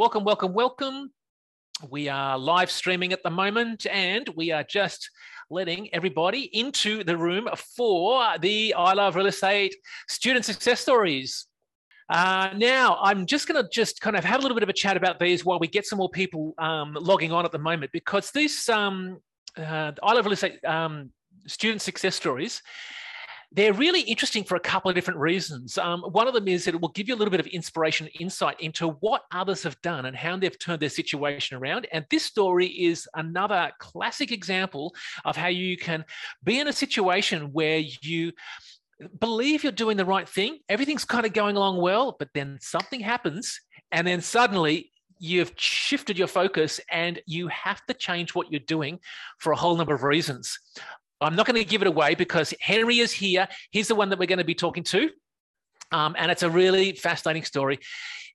welcome, welcome, welcome. We are live streaming at the moment and we are just letting everybody into the room for the I Love Real Estate student success stories. Uh, now, I'm just going to just kind of have a little bit of a chat about these while we get some more people um, logging on at the moment because this um, uh, I Love Real Estate um, student success stories they're really interesting for a couple of different reasons. Um, one of them is that it will give you a little bit of inspiration, and insight into what others have done and how they've turned their situation around. And this story is another classic example of how you can be in a situation where you believe you're doing the right thing, everything's kind of going along well, but then something happens, and then suddenly you've shifted your focus and you have to change what you're doing for a whole number of reasons. I'm not going to give it away because Henry is here. He's the one that we're going to be talking to. Um, and it's a really fascinating story.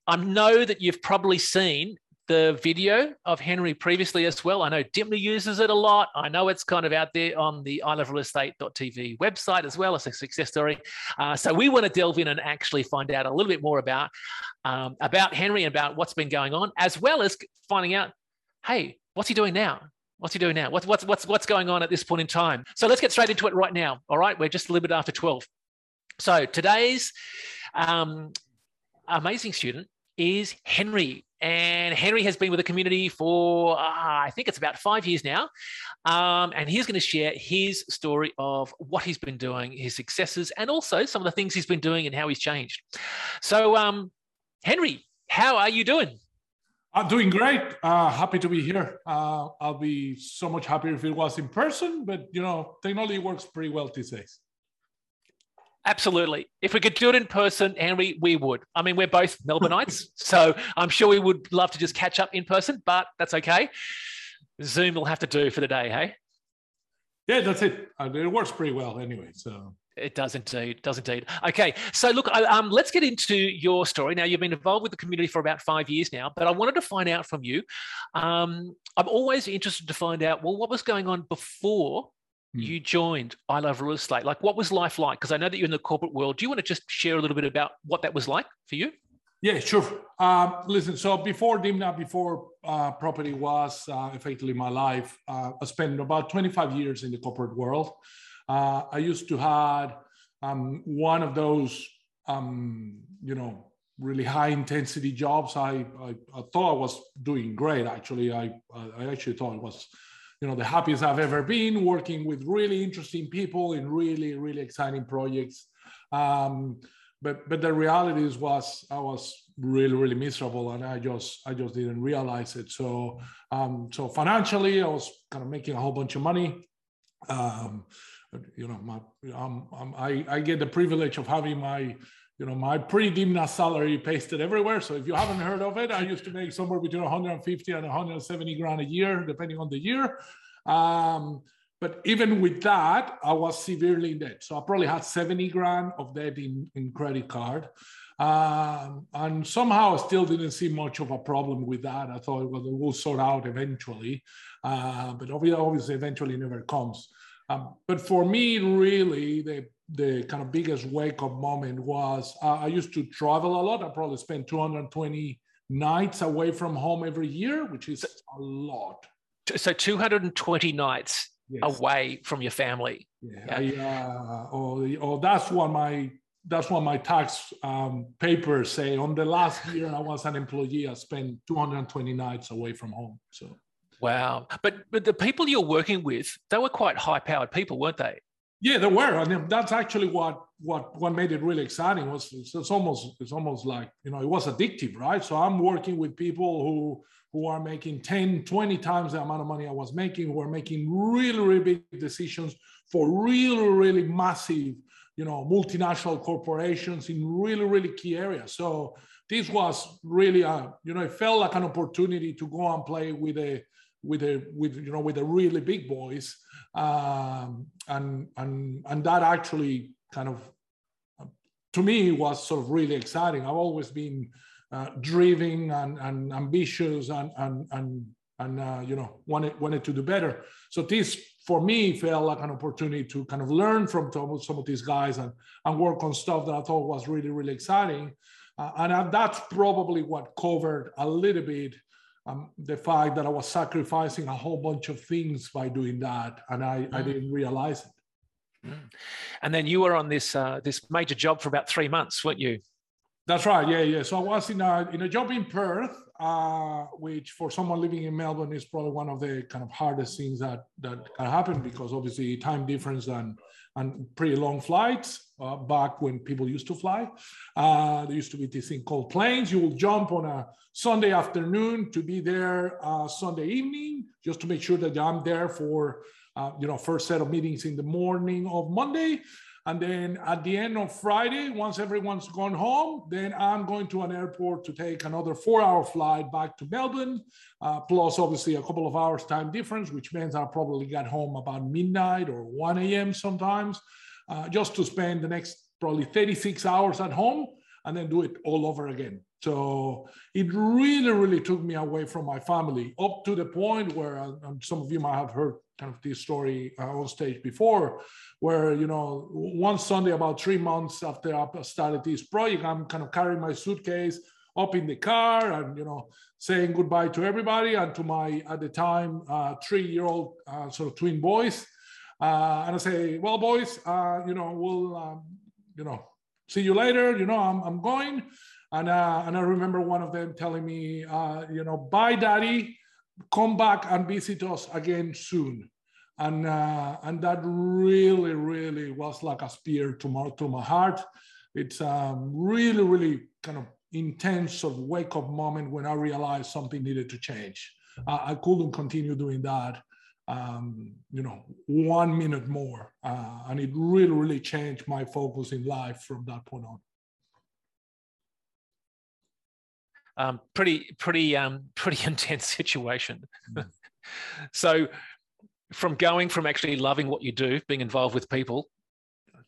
I know that you've probably seen the video of Henry previously as well. I know Dymphna uses it a lot. I know it's kind of out there on the iloverealestate.tv website as well as a success story. Uh, so we want to delve in and actually find out a little bit more about um, about Henry and about what's been going on, as well as finding out, hey, what's he doing now? What's he doing now? What's, what's, what's, what's going on at this point in time? So let's get straight into it right now. All right, we're just a little bit after 12. So today's um, amazing student is Henry. And Henry has been with the community for, uh, I think it's about five years now. Um, and he's going to share his story of what he's been doing, his successes, and also some of the things he's been doing and how he's changed. So, um, Henry, how are you doing? I'm doing great. Uh, happy to be here. Uh, I'll be so much happier if it was in person, but you know, technology works pretty well these days. Absolutely. If we could do it in person, Henry, we would. I mean, we're both Melbourneites, so I'm sure we would love to just catch up in person, but that's okay. Zoom will have to do for the day, hey? Yeah, that's it. Uh, it works pretty well anyway. So it does indeed. Does indeed. Okay, so look, um, let's get into your story. Now, you've been involved with the community for about five years now, but I wanted to find out from you. Um, I'm always interested to find out, well, what was going on before hmm. you joined I Love Real Estate? Like, what was life like? Because I know that you're in the corporate world. Do you want to just share a little bit about what that was like for you? Yeah, sure. Um, listen, so before Dymphna, before uh, property was uh, effectively my life, uh, I spent about 25 years in the corporate world. Uh, I used to had um, one of those, um, you know, really high intensity jobs. I, I, I, thought I was doing great. Actually, I, I actually thought it was, you know, the happiest I've ever been working with really interesting people in really, really exciting projects. Um, but, but the reality was I was really, really miserable and I just, I just didn't realize it. So, um, so financially, I was kind of making a whole bunch of money. Um, you know, my, um, um, I, I get the privilege of having my, you know, my pre-Dymphna salary pasted everywhere. So if you haven't heard of it, I used to make somewhere between 150 and 170 grand a year, depending on the year. Um, but even with that, I was severely in debt. So I probably had 70 grand of debt in, in credit card. Um, and somehow I still didn't see much of a problem with that. I thought, well, it will sort out eventually. Uh, but obviously, eventually never comes. Um, but for me, really, the the kind of biggest wake up moment was uh, I used to travel a lot. I probably spent 220 nights away from home every year, which is a lot. So 220 nights yes. away from your family. Yeah, yeah. I, uh, oh, oh, that's what my that's what my tax um, papers say. On the last year I was an employee, I spent 220 nights away from home. So Wow. But but the people you're working with, they were quite high powered people, weren't they? Yeah, they were. I mean, that's actually what what what made it really exciting was it's, it's, almost it's almost like you know it was addictive, right? So I'm working with people who who are making 10, 20 times the amount of money I was making, who are making really, really big decisions for really, really massive, you know, multinational corporations in really, really key areas. So this was really a, you know, it felt like an opportunity to go and play with a with a with you know with the really big boys um, and and and that actually kind of to me was sort of really exciting. I've always been uh, driven and, and ambitious and and and, and uh, you know wanted wanted to do better. So this for me felt like an opportunity to kind of learn from some of these guys and, and work on stuff that i thought was really really exciting. Uh, and that's probably what covered a little bit um, the fact that I was sacrificing a whole bunch of things by doing that, and I, mm. I didn't realize it. Mm. And then you were on this uh, this major job for about three months, weren't you? That's right. Yeah, yeah. So I was in a in a job in Perth, uh, which for someone living in Melbourne is probably one of the kind of hardest things that that can happen because obviously time difference and and pretty long flights uh, back when people used to fly. Uh, there used to be this thing called planes. You will jump on a Sunday afternoon to be there uh, Sunday evening, just to make sure that I'm there for uh, you know first set of meetings in the morning of Monday. And then at the end of Friday, once everyone's gone home, then I'm going to an airport to take another four hour flight back to Melbourne, uh, plus obviously a couple of hours time difference, which means I'll probably get home about midnight or 1 a.m. sometimes, uh, just to spend the next probably 36 hours at home and then do it all over again. So it really, really took me away from my family up to the point where, some of you might have heard kind of this story uh, on stage before, where you know one Sunday about three months after I started this project, I'm kind of carrying my suitcase up in the car and you know saying goodbye to everybody and to my at the time uh, three-year-old uh, sort of twin boys, and I say, well, boys, uh, you know we'll um, you know see you later. You know I'm I'm going. And, uh, and I remember one of them telling me, you know, bye, daddy come back and visit us again soon. And, uh, and that really, really was like a spear to my, to my heart. It's um, really, really kind of intense sort of wake up moment when I realized something needed to change. Uh, I couldn't continue doing that, um, you know, one minute more. Uh, and it really, really changed my focus in life from that point on. um, pretty pretty um, pretty intense situation. Mm. so from going from actually loving what you do, being involved with people,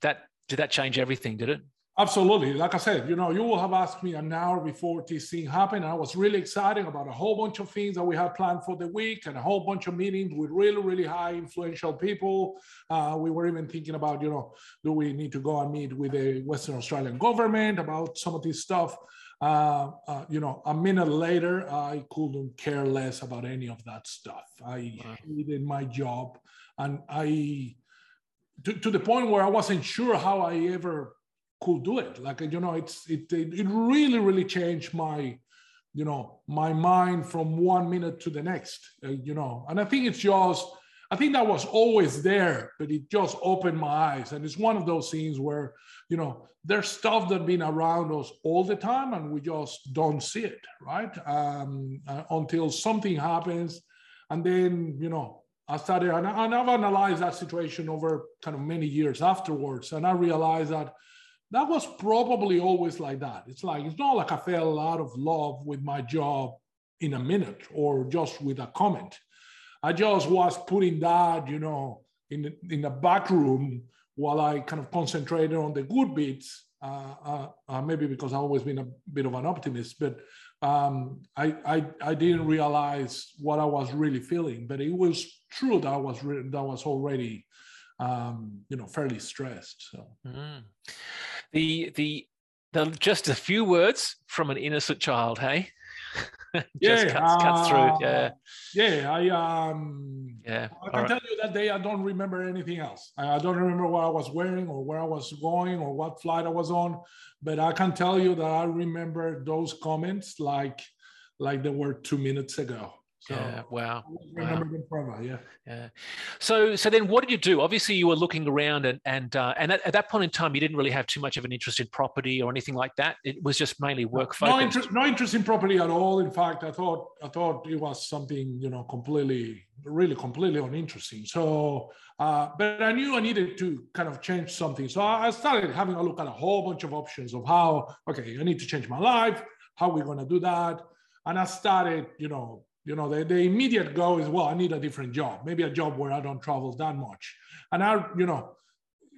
that did that change everything? Did it? Absolutely. Like I said, you know, you will have asked me an hour before this thing happened. I was really excited about a whole bunch of things that we had planned for the week and a whole bunch of meetings with really, really high influential people. Uh, we were even thinking about, you know, do we need to go and meet with the Western Australian government about some of this stuff? Uh, uh, you know, a minute later, I couldn't care less about any of that stuff. I wow. hated my job, and I to, to the point where I wasn't sure how I ever could do it. Like you know, it's it it really really changed my you know my mind from one minute to the next. Uh, you know, and I think it's just I think that was always there, but it just opened my eyes. And it's one of those things where, you know, there's stuff that been around us all the time and we just don't see it, right? Um, uh, until something happens. And then, you know, I started, and, and I've analyzed that situation over kind of many years afterwards. And I realized that that was probably always like that. It's like, it's not like I fell out of love with my job in a minute or just with a comment I just was putting that, you know, in the, in the back room while I kind of concentrated on the good bits. Uh, uh, uh, maybe because I've always been a bit of an optimist, but um, I, I, I didn't realize what I was really feeling. But it was true that I was re- that was already, um, you know, fairly stressed. So mm. The the the just a few words from an innocent child, hey. yeah, cuts, uh, cuts through. Uh, yeah, yeah. I um, yeah. I can right. tell you that day I don't remember anything else. I don't remember what I was wearing or where I was going or what flight I was on, but I can tell you that I remember those comments like like they were two minutes ago. So yeah, wow. Remember wow. them forever, yeah. Yeah. So so then what did you do? Obviously you were looking around and and uh, and at, at, that point in time you didn't really have too much of an interest in property or anything like that. It was just mainly work focused. No interest, no interest in property at all. In fact, I thought I thought it was something, you know, completely really completely uninteresting. So uh, but I knew I needed to kind of change something. So I started having a look at a whole bunch of options of how, okay, I need to change my life. How are we going to do that? And I started, you know, you know, the, the immediate goal is, well, I need a different job, maybe a job where I don't travel that much. And I, you know,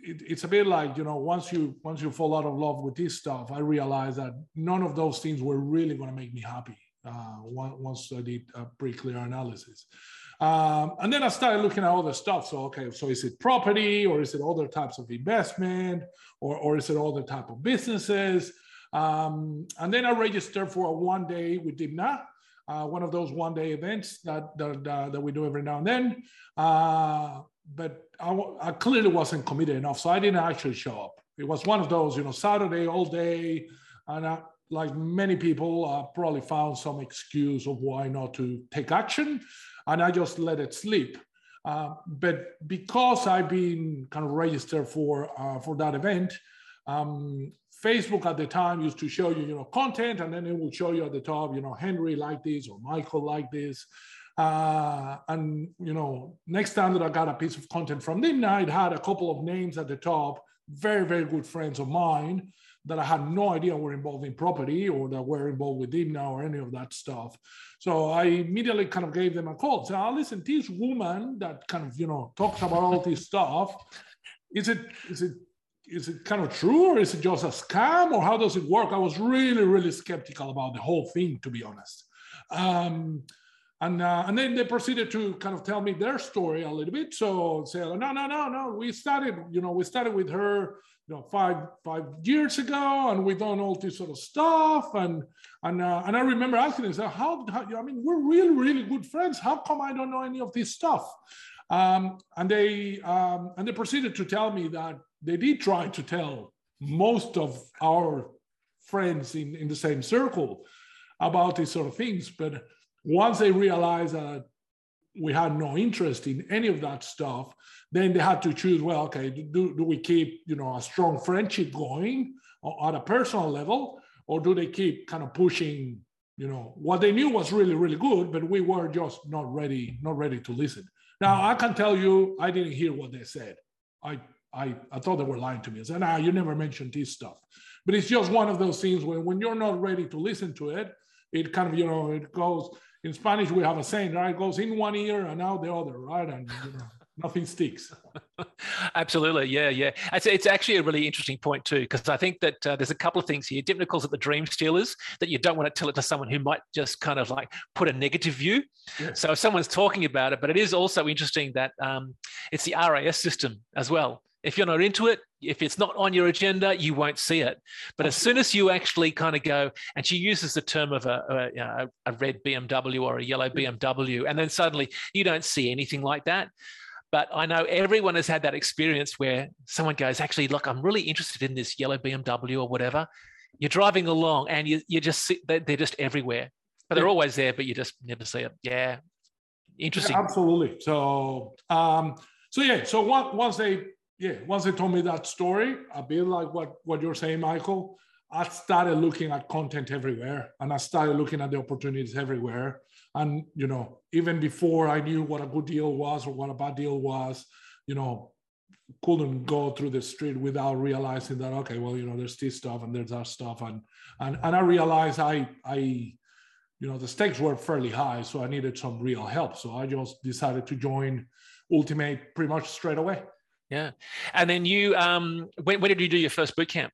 it, it's a bit like, you know, once you once you fall out of love with this stuff, I realized that none of those things were really going to make me happy. Uh, once I did a pretty clear analysis. Um, and then I started looking at other stuff. So, okay, so is it property or is it other types of investment or, or is it other type of businesses? Um, and then I registered for a one day with Dymphna, uh, one of those one day events that, that, uh, that we do every now and then. Uh, but I, I, clearly wasn't committed enough, so I didn't actually show up. It was one of those, you know, Saturday all day, and I, like many people, I probably found some excuse of why not to take action, and I just let it slip. Uh, but because I've been kind of registered for uh, for that event, um, Facebook at the time used to show you, you know, content, and then it will show you at the top, you know, Henry like this or Michael like this. Uh, and you know, next time that I got a piece of content from Dymphna, it had a couple of names at the top, very, very good friends of mine that I had no idea were involved in property or that were involved with Dymphna or any of that stuff. So I immediately kind of gave them a call. So, oh, listen, this woman that kind of, you know, talks about all this stuff, is it, is it is it kind of true or is it just a scam or how does it work? I was really, really skeptical about the whole thing, to be honest. Um, and, uh, and then they proceeded to kind of tell me their story a little bit. So say, no, no, no, no. We started, you know, we started with her, you know, five five years ago, and we done all this sort of stuff. And and uh, and I remember asking them, how, how, I mean, we're really, really good friends. How come I don't know any of this stuff? Um, and they um, and they proceeded to tell me that they did try to tell most of our friends in, in the same circle about these sort of things. But once they realized that we had no interest in any of that stuff, then they had to choose, well, okay, do, do we keep, you know, a strong friendship going at a personal level, or do they keep kind of pushing, you know, what they knew was really, really good, but we were just not ready, not ready to listen. Now I can tell you, I didn't hear what they said. I I, I thought they were lying to me. I said, nah, you never mentioned this stuff. But it's just one of those things where when you're not ready to listen to it, it kind of, you know, it goes, in Spanish, we have a saying, right? It goes in one ear and out the other, right? And, you know, nothing sticks. Absolutely, yeah, yeah. It's, it's actually a really interesting point too, because I think that uh, there's a couple of things here. Dymphna calls it the dream stealers that you don't want to tell it to someone who might just kind of like put a negative view. Yeah. So if someone's talking about it, but it is also interesting that um, it's the RAS system as well. If you're not into it, if it's not on your agenda, you won't see it. But as soon as you actually kind of go, and she uses the term of a, a, a red BMW or a yellow BMW, and then suddenly you don't see anything like that. But I know everyone has had that experience where someone goes, actually, look, I'm really interested in this yellow BMW or whatever. You're driving along and you, you just see, they're just everywhere, but they're always there, but you just never see it. Yeah. Interesting. Yeah, absolutely. So, um, so yeah, so once they, yeah, once they told me that story, a bit like what, what you're saying, Michael, I started looking at content everywhere and I started looking at the opportunities everywhere. And, you know, even before I knew what a good deal was or what a bad deal was, you know, couldn't go through the street without realizing that, okay, well, you know, there's this stuff and there's that stuff. And, and, and I realized I, I, you know, the stakes were fairly high. So I needed some real help. So I just decided to join Ultimate pretty much straight away. Yeah. And then you, um, when, when did you do your first boot camp?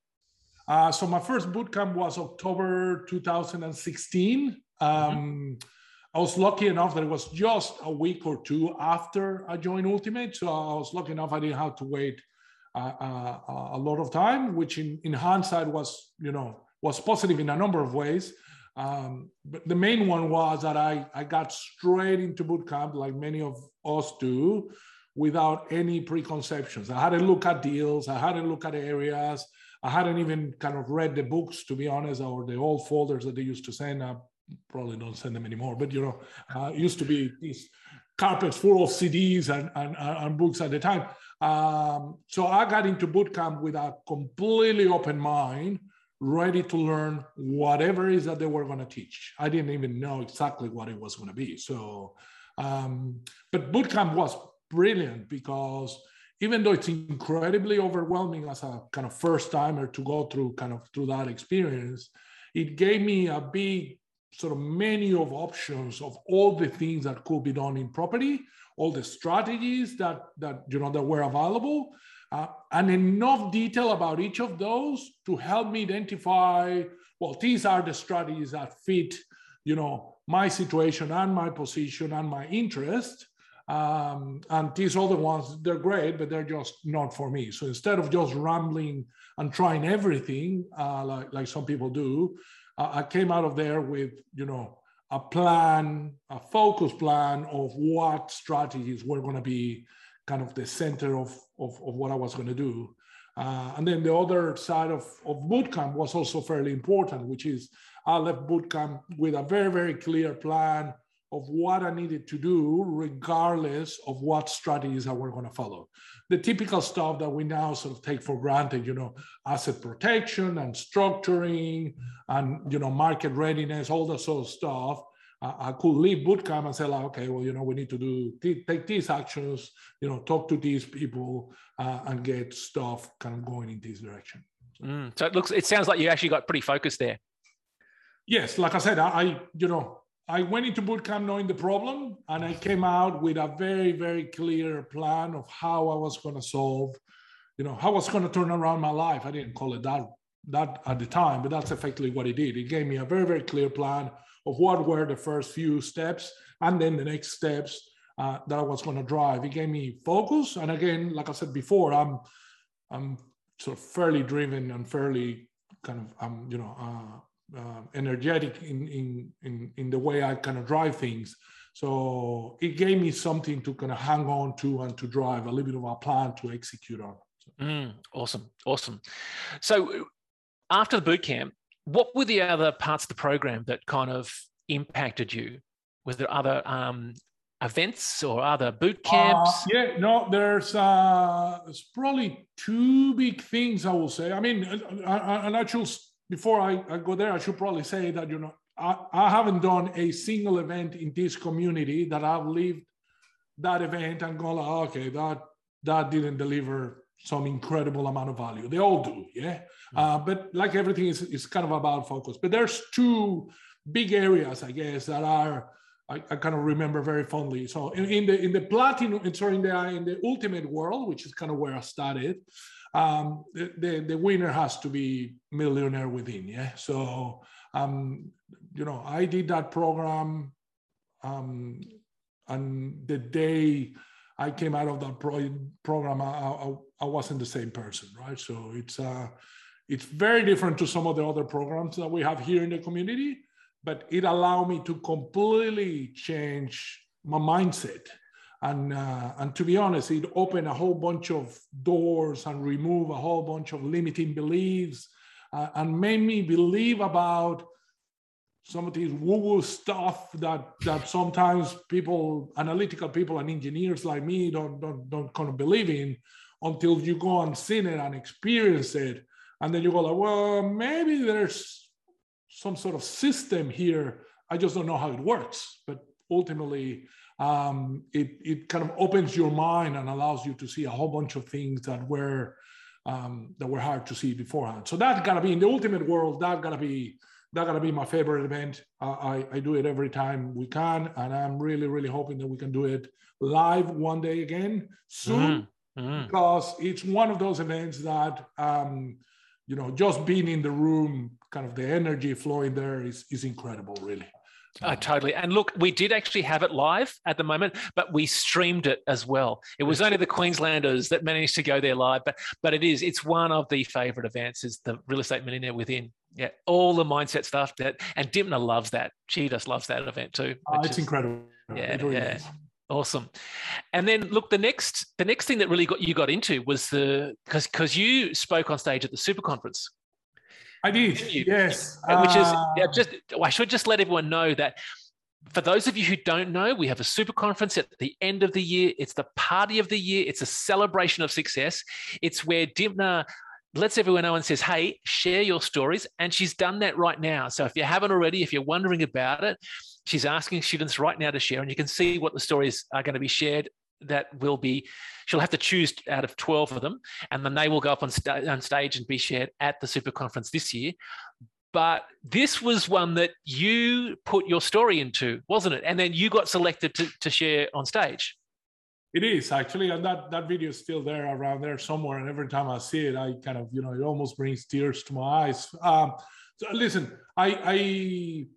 Uh, so my first boot camp was October 2016. Um, mm-hmm. I was lucky enough that it was just a week or two after I joined Ultimate. So I was lucky enough I didn't have to wait uh, uh, a lot of time, which in, in hindsight was, you know, was positive in a number of ways. Um, but the main one was that I, I got straight into boot camp like many of us do without any preconceptions. I had to look at deals, I had to look at areas. I hadn't even kind of read the books, to be honest, or the old folders that they used to send. up probably don't send them anymore, but you know, uh, used to be these carpets full of CDs and, and, and books at the time. Um, so I got into bootcamp with a completely open mind, ready to learn whatever is that they were going to teach. I didn't even know exactly what it was going to be. So, um, but bootcamp was brilliant because even though it's incredibly overwhelming as a kind of first timer to go through kind of through that experience, it gave me a big sort of menu of options of all the things that could be done in property, all the strategies that that you know that were available, uh, and enough detail about each of those to help me identify. Well, these are the strategies that fit, you know, my situation and my position and my interest. Um, and these other ones, they're great, but they're just not for me. So instead of just rambling and trying everything, uh, like, like some people do, uh, I came out of there with, you know, a plan, a focus plan of what strategies were going to be kind of the center of, of, of what I was going to do. Uh, and then the other side of, of bootcamp was also fairly important, which is I left bootcamp with a very, very clear plan of what I needed to do, regardless of what strategies I were going to follow. The typical stuff that we now sort of take for granted, you know, asset protection and structuring and, you know, market readiness, all that sort of stuff. I could leave bootcamp and say, like, okay, well, you know, we need to do take these actions, you know, talk to these people uh, and get stuff kind of going in this direction. Mm, so it looks, it sounds like you actually got pretty focused there. Yes, like I said, I, I you know, I went into bootcamp knowing the problem, and I came out with a very, very clear plan of how I was going to solve, you know, how I was going to turn around my life. I didn't call it that that at the time, but that's effectively what it did. It gave me a very, very clear plan of what were the first few steps, and then the next steps uh, that I was going to drive. It gave me focus, and again, like I said before, I'm I'm sort of fairly driven and fairly kind of um, you know uh, energetic in, in, in, in the way I kind of drive things. So it gave me something to kind of hang on to and to drive a little bit of a plan to execute on. Mm, awesome, awesome. So after the boot camp, what were the other parts of the program that kind of impacted you? Was there other um, events or other boot uh, camps? Uh, yeah, no, there's uh, probably two big things I will say. I mean, an actual before I, I, go there, I should probably say that you know I, I haven't done a single event in this community that I've lived that event and gone like, okay, that that didn't deliver some incredible amount of value. They all do, yeah. Mm-hmm. Uh, but like everything is, is kind of about focus. But there's two big areas, I guess, that are I, I kind of remember very fondly. So in, in the in the platinum, sorry, in the in the ultimate world, which is kind of where I started, um, the, the winner has to be millionaire within. Yeah. So, um, you know, I did that program. Um, and the day I came out of that pro- program, I, I, I, wasn't the same person, right? So it's, uh, it's very different to some of the other programs that we have here in the community, but it allowed me to completely change my mindset and uh, and to be honest, it opened a whole bunch of doors and remove a whole bunch of limiting beliefs, uh, and made me believe about some of these woo-woo stuff that that sometimes people, analytical people and engineers like me don't don't don't kind of believe in until you go and see it and experience it, and then you go like, well, maybe there's some sort of system here. I just don't know how it works, but ultimately um, it, it kind of opens your mind and allows you to see a whole bunch of things that were um, that were hard to see beforehand. So that gotta be in the ultimate world. That gotta be that gotta be my favorite event. Uh, I, I do it every time we can, and I'm really really hoping that we can do it live one day again soon, mm-hmm. mm-hmm. because it's one of those events that um, you know just being in the room, kind of the energy flowing there is is incredible, really. Oh, totally. And look, we did actually have it live at the moment, but we streamed it as well. It was only the Queenslanders that managed to go there live, but but it is it's one of the favorite events is the real estate millionaire within. Yeah, all the mindset stuff that and Dymphna loves that. She just loves that event too. Oh, it's is, incredible. Yeah, really yeah. Is. Awesome. And then look, the next the next thing that really got you got into was the because because you spoke on stage at the super conference I did. Yes. Which is ah. yeah, just I should just let everyone know that for those of you who don't know, we have a super conference at the end of the year. It's the party of the year. It's a celebration of success. It's where Dymphna lets everyone know and says, Hey, share your stories. And she's done that right now. So if you haven't already, if you're wondering about it, she's asking students right now to share. And you can see what the stories are going to be shared that will be she'll have to choose out of 12 of them and then they will go up on, sta- on stage and be shared at the super conference this year. But this was one that you put your story into wasn't it? And then you got selected to, to share on stage. It is actually and that that video is still there around there somewhere and every time i see it i kind of you know it almost brings tears to my eyes. Um, so listen i i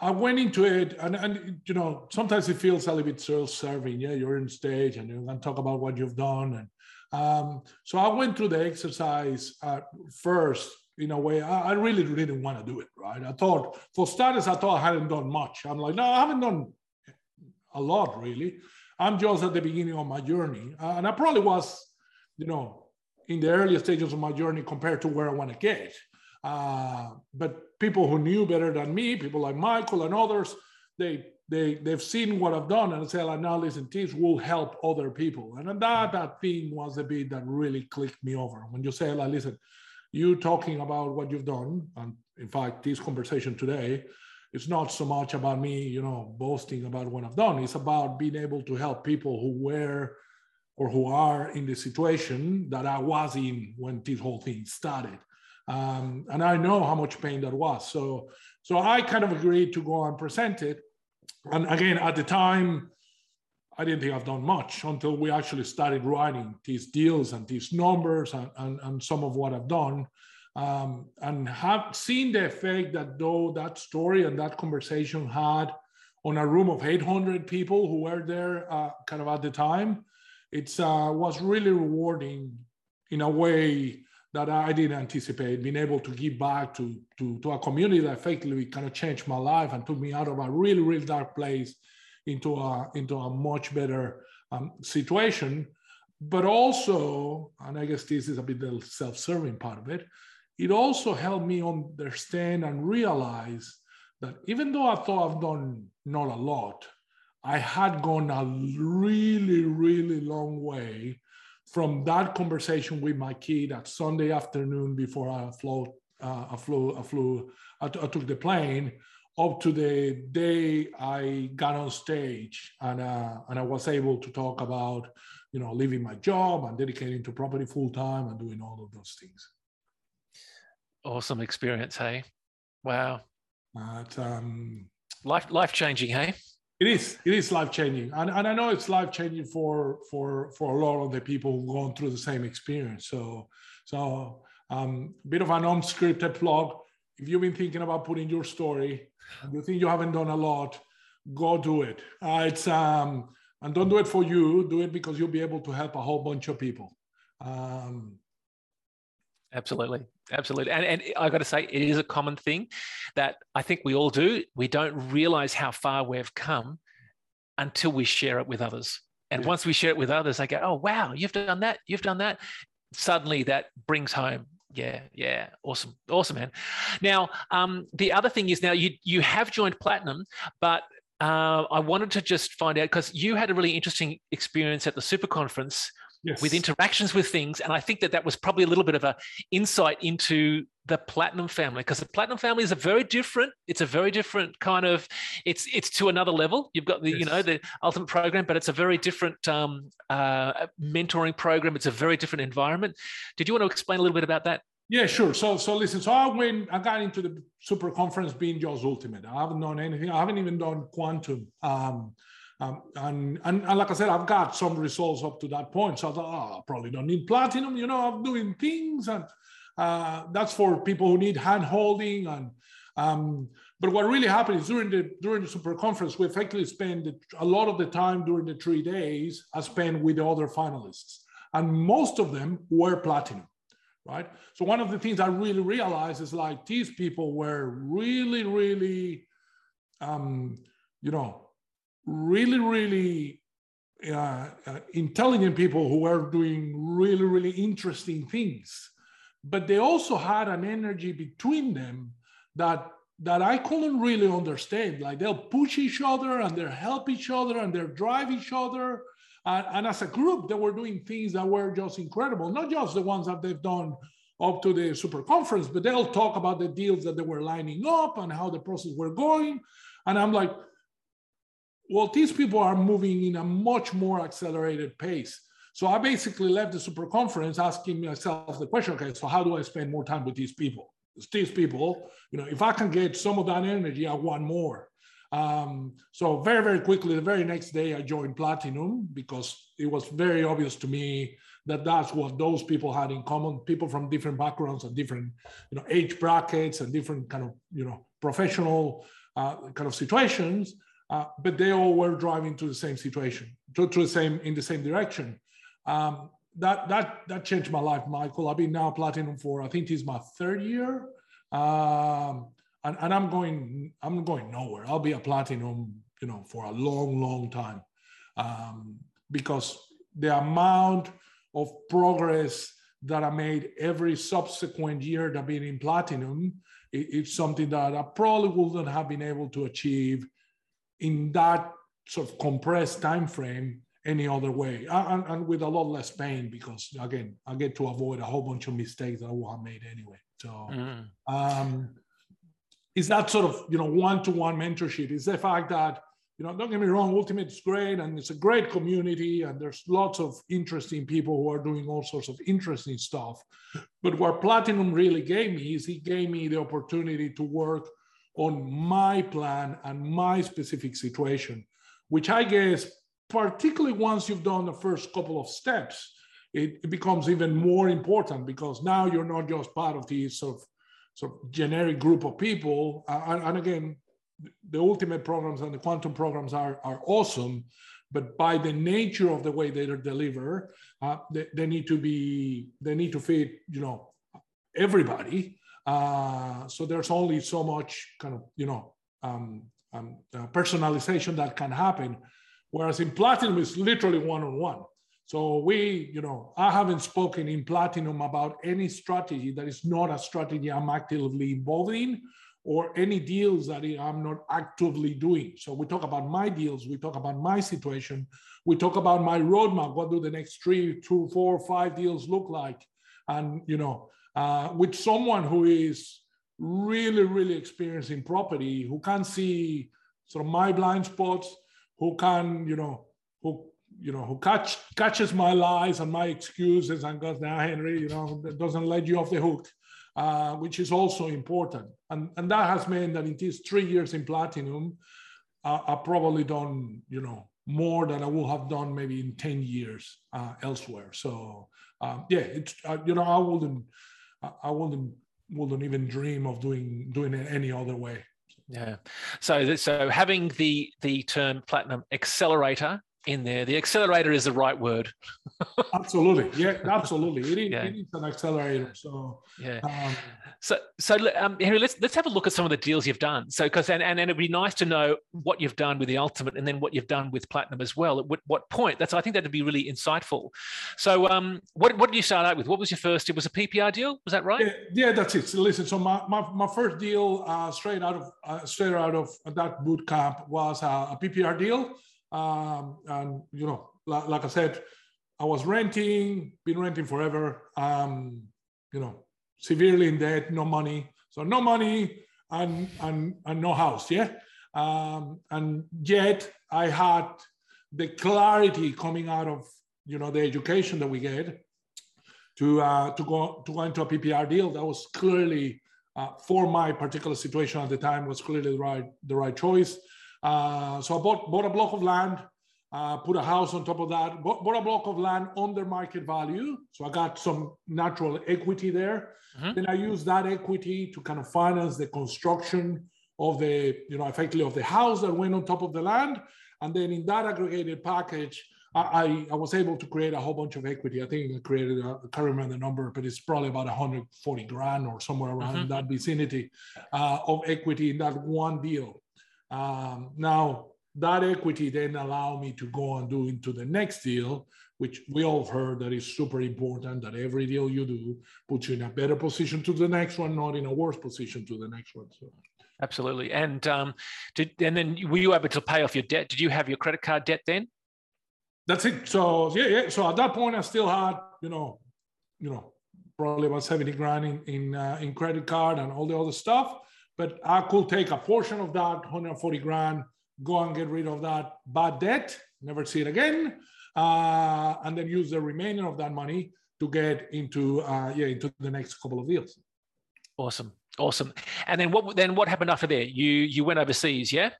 I went into it, and, and you know, sometimes it feels a little bit self-serving. Yeah, you're in stage, and you can talk about what you've done, and um, so I went through the exercise at first in a way. I, I really didn't want to do it. Right? I thought for starters, I thought I hadn't done much. I'm like, no, I haven't done a lot really. I'm just at the beginning of my journey, uh, and I probably was, you know, in the earlier stages of my journey compared to where I want to get. Uh, but people who knew better than me, people like Michael and others, they they they've seen what I've done and say, like, now listen, this will help other people. And that that thing was a bit that really clicked me over. When you say, like, listen, you talking about what you've done, and in fact, this conversation today it's not so much about me, you know, boasting about what I've done. It's about being able to help people who were or who are in the situation that I was in when this whole thing started. Um, and I know how much pain that was. So, so I kind of agreed to go and present it. And again, at the time, I didn't think I've done much until we actually started writing these deals and these numbers and, and, and some of what I've done um, and have seen the effect that though that story and that conversation had on a room of 800 people who were there uh, kind of at the time it uh, was really rewarding in a way that I didn't anticipate, being able to give back to, to, to a community that effectively kind of changed my life and took me out of a really, really dark place into a, into a much better um, situation. But also, and I guess this is a bit of the self-serving part of it, it also helped me understand and realize that even though I thought I've done not a lot, I had gone a really, really long way from that conversation with my kid that Sunday afternoon before I flew, uh, I flew, I flew, I, t- I took the plane up to the day I got on stage and uh, and I was able to talk about you know leaving my job and dedicating to property full time and doing all of those things. Awesome experience hey? Wow. But, um, life life changing hey it is it is life changing and, and i know it's life changing for for for a lot of the people who've gone through the same experience. So so um bit of an unscripted plug. If you've been thinking about putting your story and you think you haven't done a lot go do it. Uh, it's um and don't do it for you. Do it because you'll be able to help a whole bunch of people. Um Absolutely. Absolutely. And, and I got to say, it is a common thing that I think we all do. We don't realize how far we've come until we share it with others. And yeah. once we share it with others, they go, oh, wow, you've done that. You've done that. Suddenly that brings home. Yeah, yeah, awesome, awesome, man. Now, um, the other thing is now you you have joined Platinum, but uh, I wanted to just find out because you had a really interesting experience at the Super Conference yes. with interactions with things. And I think that that was probably a little bit of a insight into the platinum family because the platinum family is a very different it's a very different kind of it's it's to another level you've got the yes. you know the ultimate program but it's a very different um, uh, mentoring program it's a very different environment did you want to explain a little bit about that yeah sure so so listen so i went i got into the super conference being just ultimate i haven't done anything i haven't even done quantum um, um, and, and, and like I said, I've got some results up to that point. So I thought, oh, I probably don't need platinum. You know, I'm doing things, and uh, that's for people who need hand holding. And um, but what really happened is during the during the super conference, we effectively spent a lot of the time during the three days I spent with the other finalists, and most of them were platinum. Right. So one of the things I really realized is like these people were really, really, um, you know, really, really uh, uh, intelligent people who were doing really, really interesting things. But they also had an energy between them that that I couldn't really understand. Like they'll push each other and they'll help each other and they'll drive each other. And, and as a group, they were doing things that were just incredible. Not just the ones that they've done up to the super conference, but they'll talk about the deals that they were lining up and how the process were going. And I'm like, well, these people are moving in a much more accelerated pace. So I basically left the super conference asking myself the question, okay, so how do I spend more time with these people? It's these people, you know, if I can get some of that energy, I want more. Um, so very, very quickly, the very next day, I joined Platinum because it was very obvious to me that that's what those people had in common. People from different backgrounds and different, you know, age brackets and different kind of, you know, professional uh, kind of situations, uh, but they all were driving to the same situation, to, to the same in the same direction. Um, that that that changed my life, Michael. I've been now platinum for I think it's my third year, um, and, and I'm going I'm going nowhere. I'll be a platinum, you know, for a long, long time, um, because the amount of progress that I made every subsequent year that being in platinum, it, it's something that I probably wouldn't have been able to achieve in that sort of compressed time frame any other way. And, and, with a lot less pain because again i get to avoid a whole bunch of mistakes that i would have made anyway. So mm. um, is that sort of you know one-to-one mentorship? Is the fact that you know don't get me wrong ultimate is great and it's a great community and there's lots of interesting people who are doing all sorts of interesting stuff. But what platinum really gave me is he gave me the opportunity to work on my plan and my specific situation which i guess particularly once you've done the first couple of steps, it, it, becomes even more important because now you're not just part of these sort of, sort of generic group of people. Uh, and, and, again, the ultimate programs and the quantum programs are, are awesome, but by the nature of the way they are delivered, uh, they, they, need to be, they need to fit, you know, everybody. Uh, so there's only so much kind of, you know, um, um, uh, personalization that can happen Whereas in platinum, it's literally one on one. So we, you know, I haven't spoken in platinum about any strategy that is not a strategy I'm actively involved in or any deals that I'm not actively doing. So we talk about my deals, we talk about my situation, we talk about my roadmap. What do the next three, two, four, five deals look like? And you know, uh, with someone who is really, really experienced in property, who can see sort of my blind spots, who can, you know, who you know, who catch catches my lies and my excuses and goes, now Henry, you know, that doesn't let you off the hook, uh, which is also important. And, and that has meant that in these three years in platinum, uh, I've probably done, you know, more than I would have done maybe in 10 years uh, elsewhere. So um, yeah, it's, uh, you know, I wouldn't, I wouldn't, wouldn't even dream of doing, doing it any other way. Yeah. So so having the the term platinum accelerator in there, the accelerator is the right word. absolutely. Yeah, absolutely. It is, yeah. it is an accelerator. So yeah. Um, so so um, Henry, let's let's have a look at some of the deals you've done. So because and, and and it'd be nice to know what you've done with the ultimate and then what you've done with platinum as well. At what, what point? That's I think that'd be really insightful. So um, what what did you start out with? What was your first? It was a PPR deal. Was that right? Yeah, yeah that's it. So listen, so my my, my first deal uh, straight out of uh, straight out of that boot camp was a, a PPR deal. Um, and you know, like, like, I said, I was renting, been renting forever. Um, you know, severely in debt, no money. So no money and and and no house. Yeah. Um, and yet I had the clarity coming out of you know the education that we get to uh, to go to go into a PPR deal that was clearly uh, for my particular situation at the time was clearly the right the right choice. Uh, so I bought, bought a block of land, uh, put a house on top of that, bought, bought, a block of land under market value. So I got some natural equity there. Mm-hmm. Then I used that equity to kind of finance the construction of the, you know, effectively of the house that went on top of the land. And then in that aggregated package, I, I, was able to create a whole bunch of equity. I think I created, a, I can't remember the number, but it's probably about 140 grand or somewhere around mm-hmm. that vicinity uh, of equity in that one deal. Um, now, that equity then allow me to go and do into the next deal, which we all heard that is super important that every deal you do puts you in a better position to the next one, not in a worse position to the next one. So. Absolutely. And um, did and then were you able to pay off your debt? Did you have your credit card debt then? That's it. So yeah, yeah. So at that point, I still had you know, you know, probably about seventy grand in in, uh, in credit card and all the other stuff. But I could take a portion of that 140 grand, go and get rid of that bad debt, never see it again, uh, and then use the remaining of that money to get into uh, yeah into the next couple of deals. Awesome, awesome. And then what then what happened after there? You you went overseas, yeah?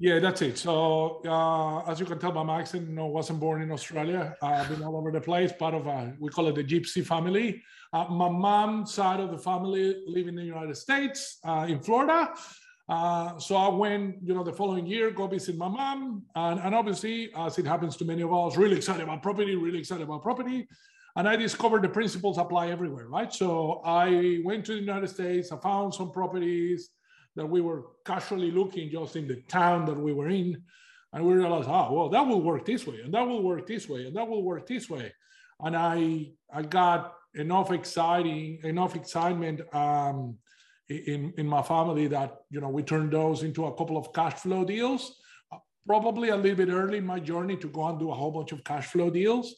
Yeah, that's it. So uh, as you can tell by my accent, you know, wasn't born in Australia. I've been all over the place. Part of a we call it the gypsy family. Uh, my mom's side of the family live in the United States, uh, in Florida. Uh, so I went, you know, the following year, go visit my mom. And, and obviously, as it happens to many of us, really excited about property, really excited about property. And I discovered the principles apply everywhere, right? So I went to the United States, I found some properties that we were casually looking just in the town that we were in. And we realized, oh, well, that will work this way, and that will work this way, and that will work this way. And I I got enough exciting, enough excitement um, in, in my family that, you know, we turned those into a couple of cash flow deals, probably a little bit early in my journey to go and do a whole bunch of cash flow deals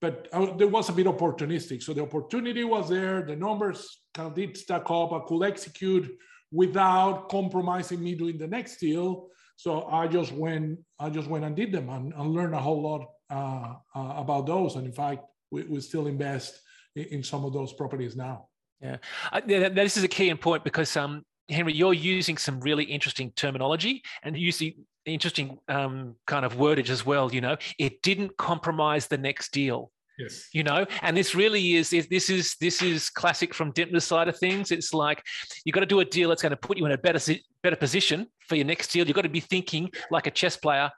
but uh, there was a bit opportunistic. So the opportunity was there. The numbers kind of did stack up. I could execute without compromising me doing the next deal. So I just went, I just went and did them and, and learned a whole lot uh, uh, about those. And in fact, we, we still invest in, some of those properties now. Yeah, uh, this is a key point because um, Henry, you're using some really interesting terminology and using interesting um, kind of wordage as well. You know, it didn't compromise the next deal. Yes. You know, and this really is this is this is classic from Dymphna's side of things. It's like you've got to do a deal that's going to put you in a better better position for your next deal. You've got to be thinking like a chess player,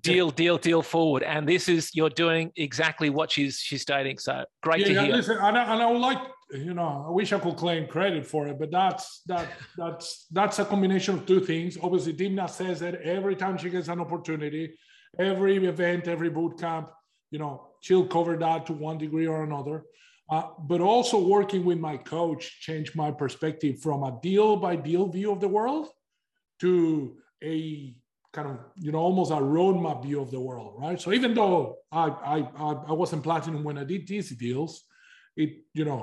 deal, deal, deal forward. And this is you're doing exactly what she's she's stating. So great yeah, to yeah, hear. Listen, and I, and I would like you know, I wish I could claim credit for it, but that's that that's that's a combination of two things. Obviously, Dymphna says that every time she gets an opportunity, every event, every boot camp, you know, she'll cover that to one degree or another. Uh, but also working with my coach changed my perspective from a deal by deal view of the world to a kind of you know almost a roadmap view of the world, right? So even though I I I wasn't platinum when I did these deals, it you know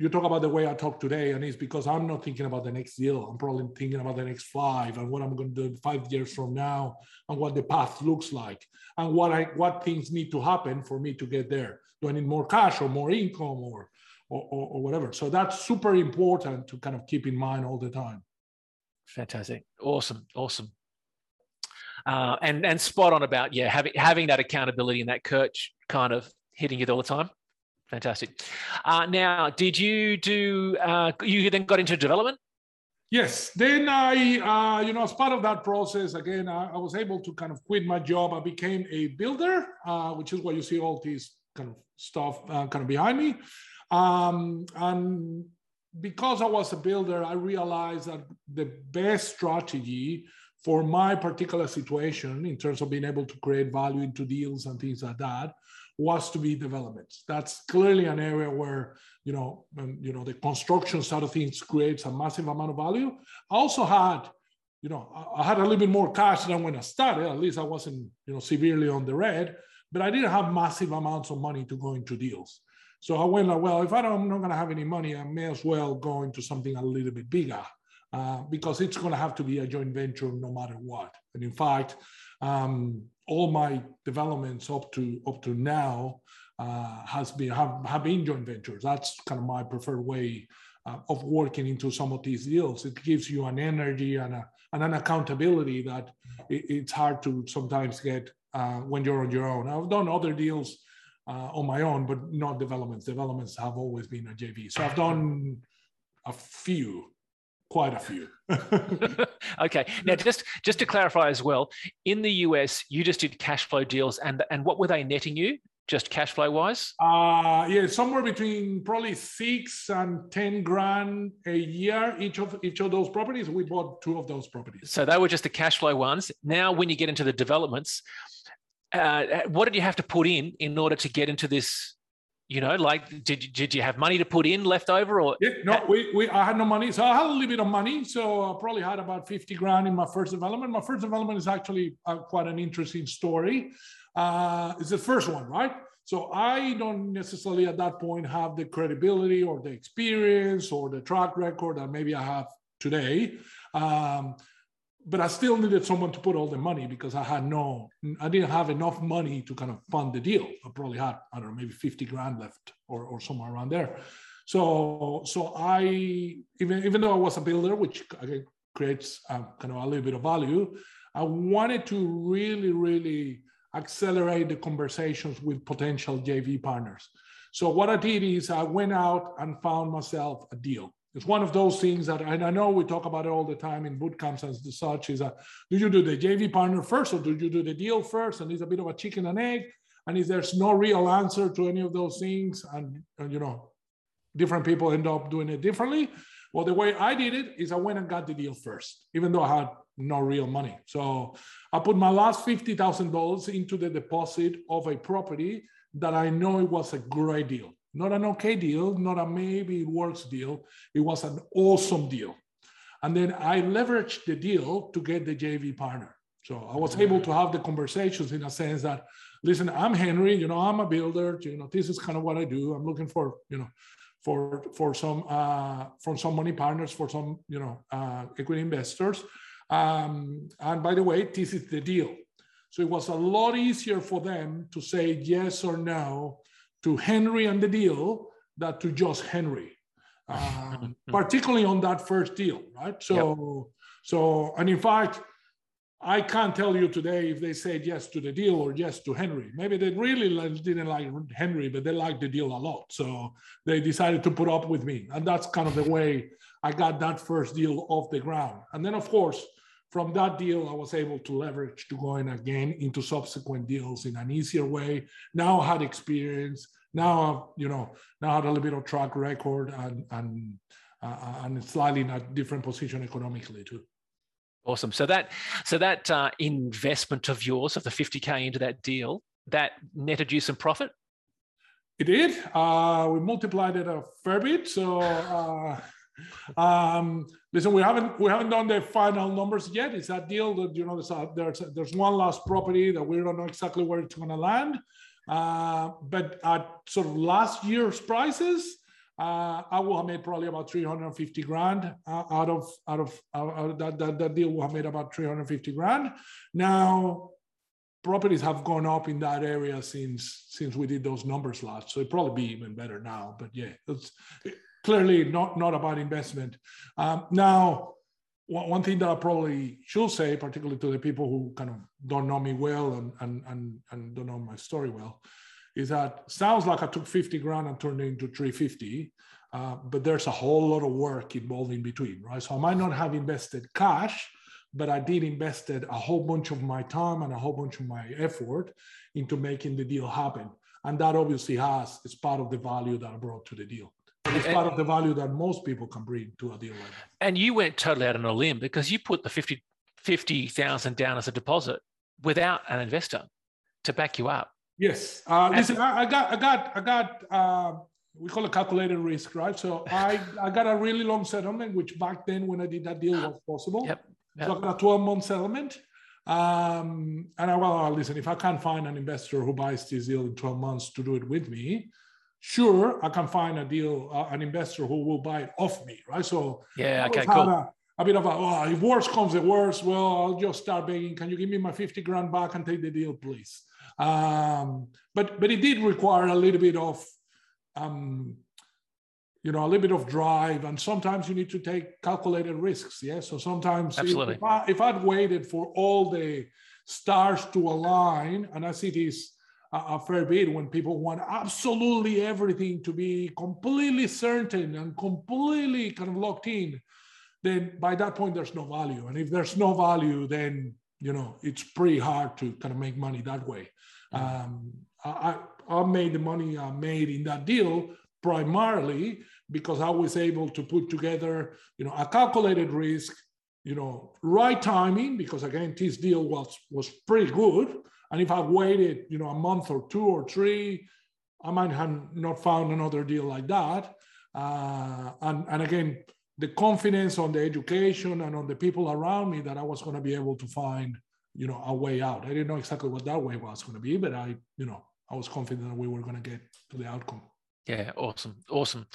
you talk about the way I talk today, and it's because I'm not thinking about the next deal. I'm probably thinking about the next five and what I'm going to do five years from now, and what the path looks like, and what I what things need to happen for me to get there. Do I need more cash or more income or or, or, or whatever? So that's super important to kind of keep in mind all the time. Fantastic, awesome, awesome. Uh, and and spot on about yeah having having that accountability and that coach kind of hitting you all the time Fantastic. Uh, now, did you do? Uh, you then got into development. Yes. Then I, uh, you know, as part of that process, again, I, I, was able to kind of quit my job. I became a builder, uh, which is why you see all these kind of stuff uh, kind of behind me. Um, and because I was a builder, I realized that the best strategy for my particular situation in terms of being able to create value into deals and things like that was to be development. That's clearly an area where you know, um, you know, the construction side of things creates a massive amount of value. I also had, you know, I had a little bit more cash than when I started. At least I wasn't, you know, severely on the red, but I didn't have massive amounts of money to go into deals. So I went like, well, if I don't, I'm not going to have any money, I may as well go into something a little bit bigger uh, because it's going to have to be a joint venture no matter what. And in fact, um, all my developments up to up to now uh, has been have, have been joint ventures. That's kind of my preferred way uh, of working into some of these deals. It gives you an energy and, a, and an accountability that it, it's hard to sometimes get uh, when you're on your own. I've done other deals uh, on my own, but not developments. Developments have always been a JV. So I've done a few quite a few. okay. Now, just just to clarify as well, in the US, you just did cash flow deals, and and what were they netting you? Just cash flow wise? Uh yeah, somewhere between probably six and ten grand a year each of each of those properties. We bought two of those properties. So they were just the cash flow ones. Now, when you get into the developments, uh, what did you have to put in in order to get into this you know, like did did you have money to put in left over or? Yeah, no, we, we I had no money, so I had a little bit of money. So I probably had about fifty grand in my first development. My first development is actually uh, quite an interesting story. Uh, it's the first one, right? So I don't necessarily at that point have the credibility or the experience or the track record that maybe I have today. Um, but I still needed someone to put all the money because I had no, I didn't have enough money to kind of fund the deal. I probably had, I don't know, maybe 50 grand left or, or somewhere around there. So, so I, even, even though I was a builder, which creates a, kind of a little bit of value, I wanted to really, really accelerate the conversations with potential JV partners. So what I did is I went out and found myself a deal. It's one of those things that I know we talk about it all the time in boot camps and such is that do you do the JV partner first or do you do the deal first? And it's a bit of a chicken and egg. And if there's no real answer to any of those things, and, and you know, different people end up doing it differently. Well, the way I did it is I went and got the deal first, even though I had no real money. So I put my last $50,000 into the deposit of a property that I know it was a great deal not an okay deal, not a maybe it works deal. It was an awesome deal. And then I leveraged the deal to get the JV partner. So I was able to have the conversations in a sense that, listen, I'm Henry, you know, I'm a builder, you know, this is kind of what I do. I'm looking for, you know, for for some uh, for some money partners, for some, you know, uh, equity investors. Um, and by the way, this is the deal. So it was a lot easier for them to say yes or no to Henry and the deal than to just Henry, um, particularly on that first deal, right? So, yep. so, and in fact, I can't tell you today if they said yes to the deal or yes to Henry. Maybe they really didn't like Henry, but they liked the deal a lot. So they decided to put up with me. And that's kind of the way I got that first deal off the ground. And then, of course, from that deal, I was able to leverage to going again into subsequent deals in an easier way. Now I had experience. Now, I've, you know, now I had a little bit of track record and and uh, and slightly in a different position economically too. Awesome. So that so that uh, investment of yours of the 50k into that deal that netted you some profit. It did. Uh, we multiplied it a fair bit. So. Um, listen, we haven't we haven't done the final numbers yet. It's that deal that you know there's a, there's a, there's one last property that we don't know exactly where it's going to land. Uh, but at sort of last year's prices, uh, I will have made probably about 350 grand uh, out of out of uh, that, that that deal. Will have made about 350 grand. Now properties have gone up in that area since since we did those numbers last so it probably be even better now but yeah it's clearly not, not about investment. Um, now, one thing that I probably should say, particularly to the people who kind of don't know me well and, and, and, and don't know my story well, is that sounds like I took 50 grand and turned it into 350, uh, but there's a whole lot of work involved in between, right? So I might not have invested cash, but I did invested a whole bunch of my time and a whole bunch of my effort into making the deal happen. And that obviously has, is part of the value that I brought to the deal. It's part of the value that most people can bring to a deal like that. And you went totally out on a limb because you put the 50 50,000 down as a deposit without an investor to back you up. Yes. Uh, listen, I, I, got, I got, I got, uh, we call it calculated risk, right? So I, I got a really long settlement, which back then when I did that deal was possible. Yep. yep. So I got a 12 month settlement. Um, and I, well, listen, if I can't find an investor who buys this deal in 12 months to do it with me, sure I can find a deal, uh, an investor who will buy it off me, right? So yeah, okay, cool. A, a, bit of a, oh, if worse comes the worst, well, I'll just start begging, can you give me my 50 grand back and take the deal, please? Um, but but it did require a little bit of, um, you know, a little bit of drive, and sometimes you need to take calculated risks. Yeah, so sometimes Absolutely. If, I, if I'd waited for all the stars to align, and I see this a, fair bit when people want absolutely everything to be completely certain and completely kind of locked in then by that point there's no value. And if there's no value then you know it's pretty hard to kind of make money that way. Um, I, I made the money i made in that deal primarily because i was able to put together you know a calculated risk you know right timing because again this deal was was pretty good and if I waited, you know, a month or two or three, I might have not found another deal like that. Uh, and, and again, the confidence on the education and on the people around me that I was going to be able to find, you know, a way out. I didn't know exactly what that way was going to be, but I, you know, I was confident that we were going to get to the outcome. Yeah, awesome, awesome.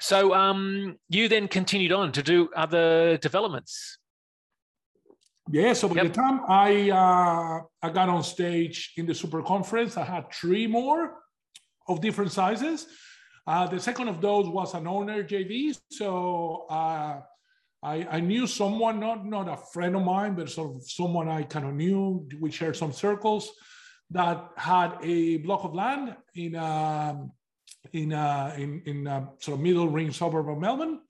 So, um, you then continued on to do other developments. Yeah, so by yep. the time I uh, I got on stage in the super conference, I had three more of different sizes. Uh, the second of those was an owner JV. So uh, I, I knew someone, not not a friend of mine, but sort of someone I kind of knew. We shared some circles that had a block of land in um, in uh, in in a sort of middle ring suburb of Melbourne.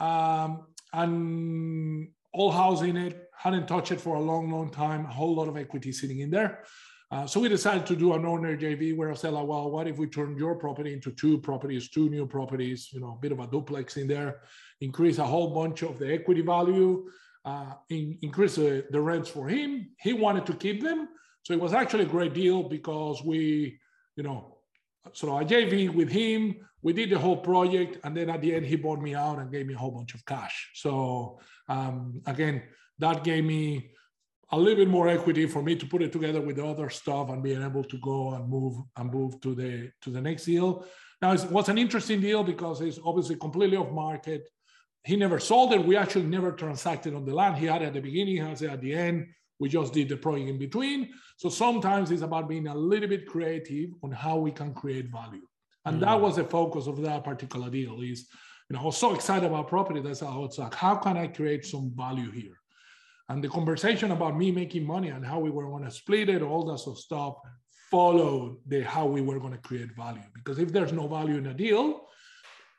um, and all house in it. Hadn't touched it for a long, long time. A whole lot of equity sitting in there. Uh, so we decided to do an owner JV where I said, like, well, what if we turn your property into two properties, two new properties, you know, a bit of a duplex in there, increase a whole bunch of the equity value, uh, in, increase the, the rents for him. He wanted to keep them. So it was actually a great deal because we, you know, so I JV with him, we did the whole project, and then at the end he bought me out and gave me a whole bunch of cash. So um, again, that gave me a little bit more equity for me to put it together with the other stuff and being able to go and move and move to the to the next deal. Now it was an interesting deal because it's obviously completely off market. He never sold it. We actually never transacted on the land. He had it at the beginning, he has it at the end. We just did the project in between. So sometimes it's about being a little bit creative on how we can create value. And mm. that was the focus of that particular deal is, you know, I was so excited about property. That's how it's like, how can I create some value here? And the conversation about me making money and how we were going to split it, all that sort of stuff, followed the how we were going to create value. Because if there's no value in a deal,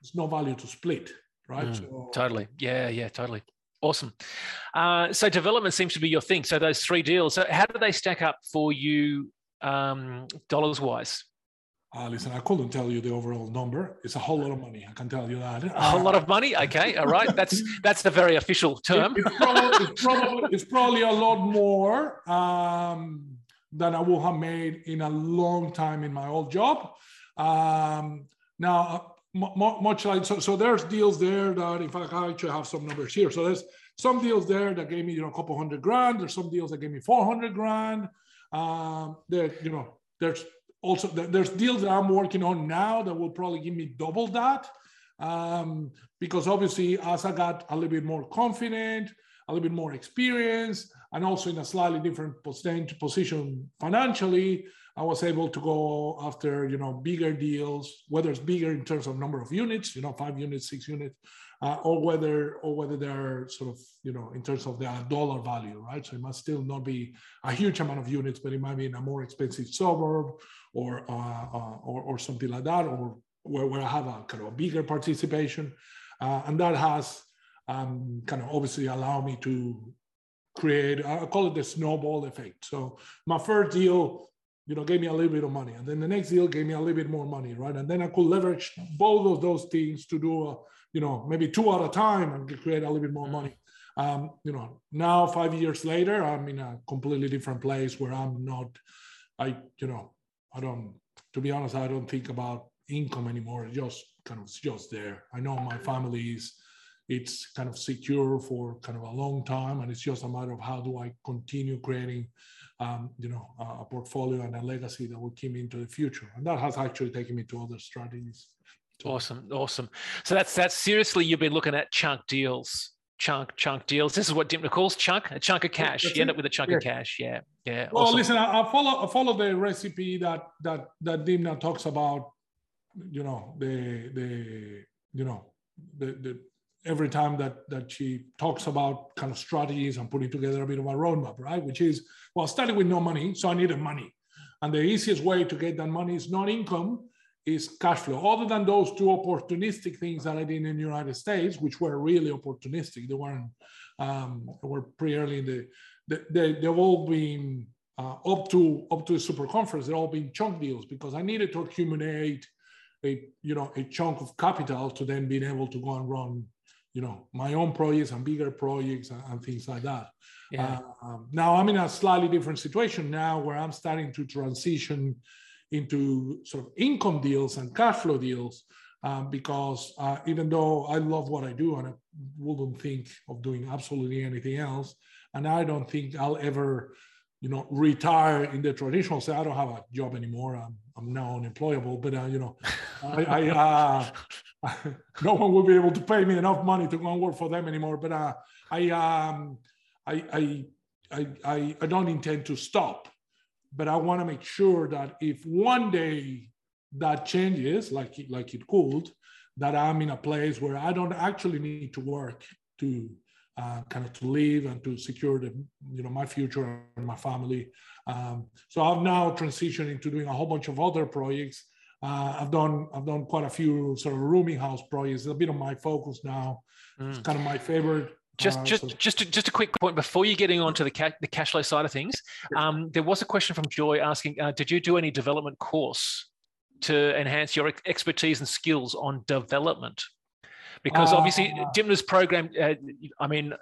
there's no value to split, right? Mm, so, totally. Yeah, yeah, totally. Awesome. Uh, so development seems to be your thing. So those three deals. So how do they stack up for you, um, dollars wise? Uh, listen, I couldn't tell you the overall number. It's a whole lot of money. I can tell you that. A whole lot of money. Okay, all right. That's that's the very official term. It, it's, probably, it's, probably, it's, probably, a lot more um, than I would have made in a long time in my old job. Um, now, uh, much like so, so there's deals there that in fact I actually have some numbers here. So there's some deals there that gave me you know a couple hundred grand. There's some deals that gave me four hundred grand. Um, there, you know, there's also there's deals that I'm working on now that will probably give me double that. Um, because obviously, as I got a little bit more confident, a little bit more experience, and also in a slightly different position financially, I was able to go after you know bigger deals, whether it's bigger in terms of number of units, you know, five units, six units, uh, or whether or whether they're sort of you know in terms of the dollar value, right? So it must still not be a huge amount of units, but it might be in a more expensive suburb or uh, uh, or, or, something like that, or where, where I have a kind of a bigger participation, uh, and that has um, kind of obviously allowed me to create. I call it the snowball effect. So my first deal you know, gave me a little bit of money. And then the next deal gave me a little bit more money, right? And then I could leverage both of those things to do, a, you know, maybe two at a time and create a little bit more mm. money. Um, you know, now five years later, I'm in a completely different place where I'm not, I, you know, I don't, to be honest, I don't think about income anymore. It's just kind of, it's just there. I know my family is, it's kind of secure for kind of a long time. And it's just a matter of how do I continue creating um, you know, a portfolio and a legacy that will keep me into the future. And that has actually taken me to other strategies. Awesome, awesome. So that's that's seriously you've been looking at chunk deals, chunk chunk deals. This is what Dymphna calls chunk, a chunk of cash. That's you end up with a chunk yeah. of cash. Yeah, yeah. Well, awesome. listen, I, I, follow I follow the recipe that that that Dymphna talks about. You know the the you know the the every time that that she talks about kind of strategies and putting together a bit of a roadmap, right? Which is well, starting with no money, so I needed money, and the easiest way to get that money is not income, is cash flow. Other than those two opportunistic things that I did in the United States, which were really opportunistic, they weren't um, were pretty early in the they, they've all been uh, up to up to the super conference. They've all been chunk deals because I needed to accumulate a you know a chunk of capital to then being able to go and run you know my own projects and bigger projects and, and things like that. Yeah. Uh, um, now i'm in a slightly different situation now where i'm starting to transition into sort of income deals and cash flow deals um, because uh, even though i love what i do and i wouldn't think of doing absolutely anything else and i don't think i'll ever you know retire in the traditional say i don't have a job anymore. I'm, I'm now unemployable but uh, you know i, I uh, no one will be able to pay me enough money to go and work for them anymore. But uh, I, um, I, I, I, I, don't intend to stop. But I want to make sure that if one day that changes, like it, like it could, that I'm in a place where I don't actually need to work to uh, kind of to live and to secure the you know my future and my family. Um, so I've now transitioned into doing a whole bunch of other projects Uh, I've done I've done quite a few sort of rooming house projects. It's a bit of my focus now. Mm. It's kind of my favorite. Just, uh, just, so. just, a, just a quick point before you getting on to the, ca- the cash flow side of things. Um, there was a question from Joy asking, uh, did you do any development course to enhance your expertise and skills on development? Because obviously, uh, Dymphna's program, uh, I mean,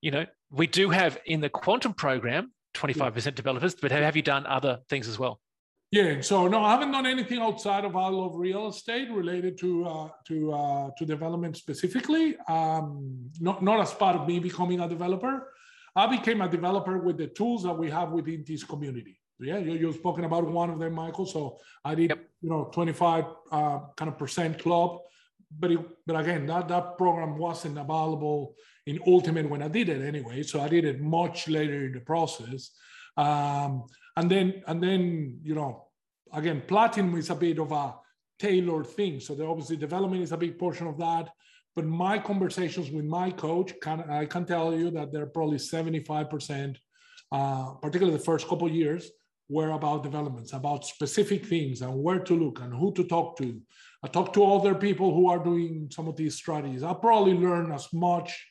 you know, we do have in the quantum program 25% developers, but have you done other things as well? Yeah, so no, I haven't done anything outside of I love real estate related to uh, to uh, to development specifically. Um, not not as part of me becoming a developer. I became a developer with the tools that we have within this community. Yeah, you, you've spoken about one of them, Michael. So I did, yep. you know, 25 uh, kind of percent club, but it, but again, that that program wasn't available in Ultimate when I did it anyway. So I did it much later in the process. Um, and then and then you know again platinum is a bit of a tailored thing so obviously development is a big portion of that. But my conversations with my coach can i can tell you that they're probably 75% uh, particularly the first couple years were about developments about specific things and where to look and who to talk to. I talk to other people who are doing some of these strategies. I probably learn as much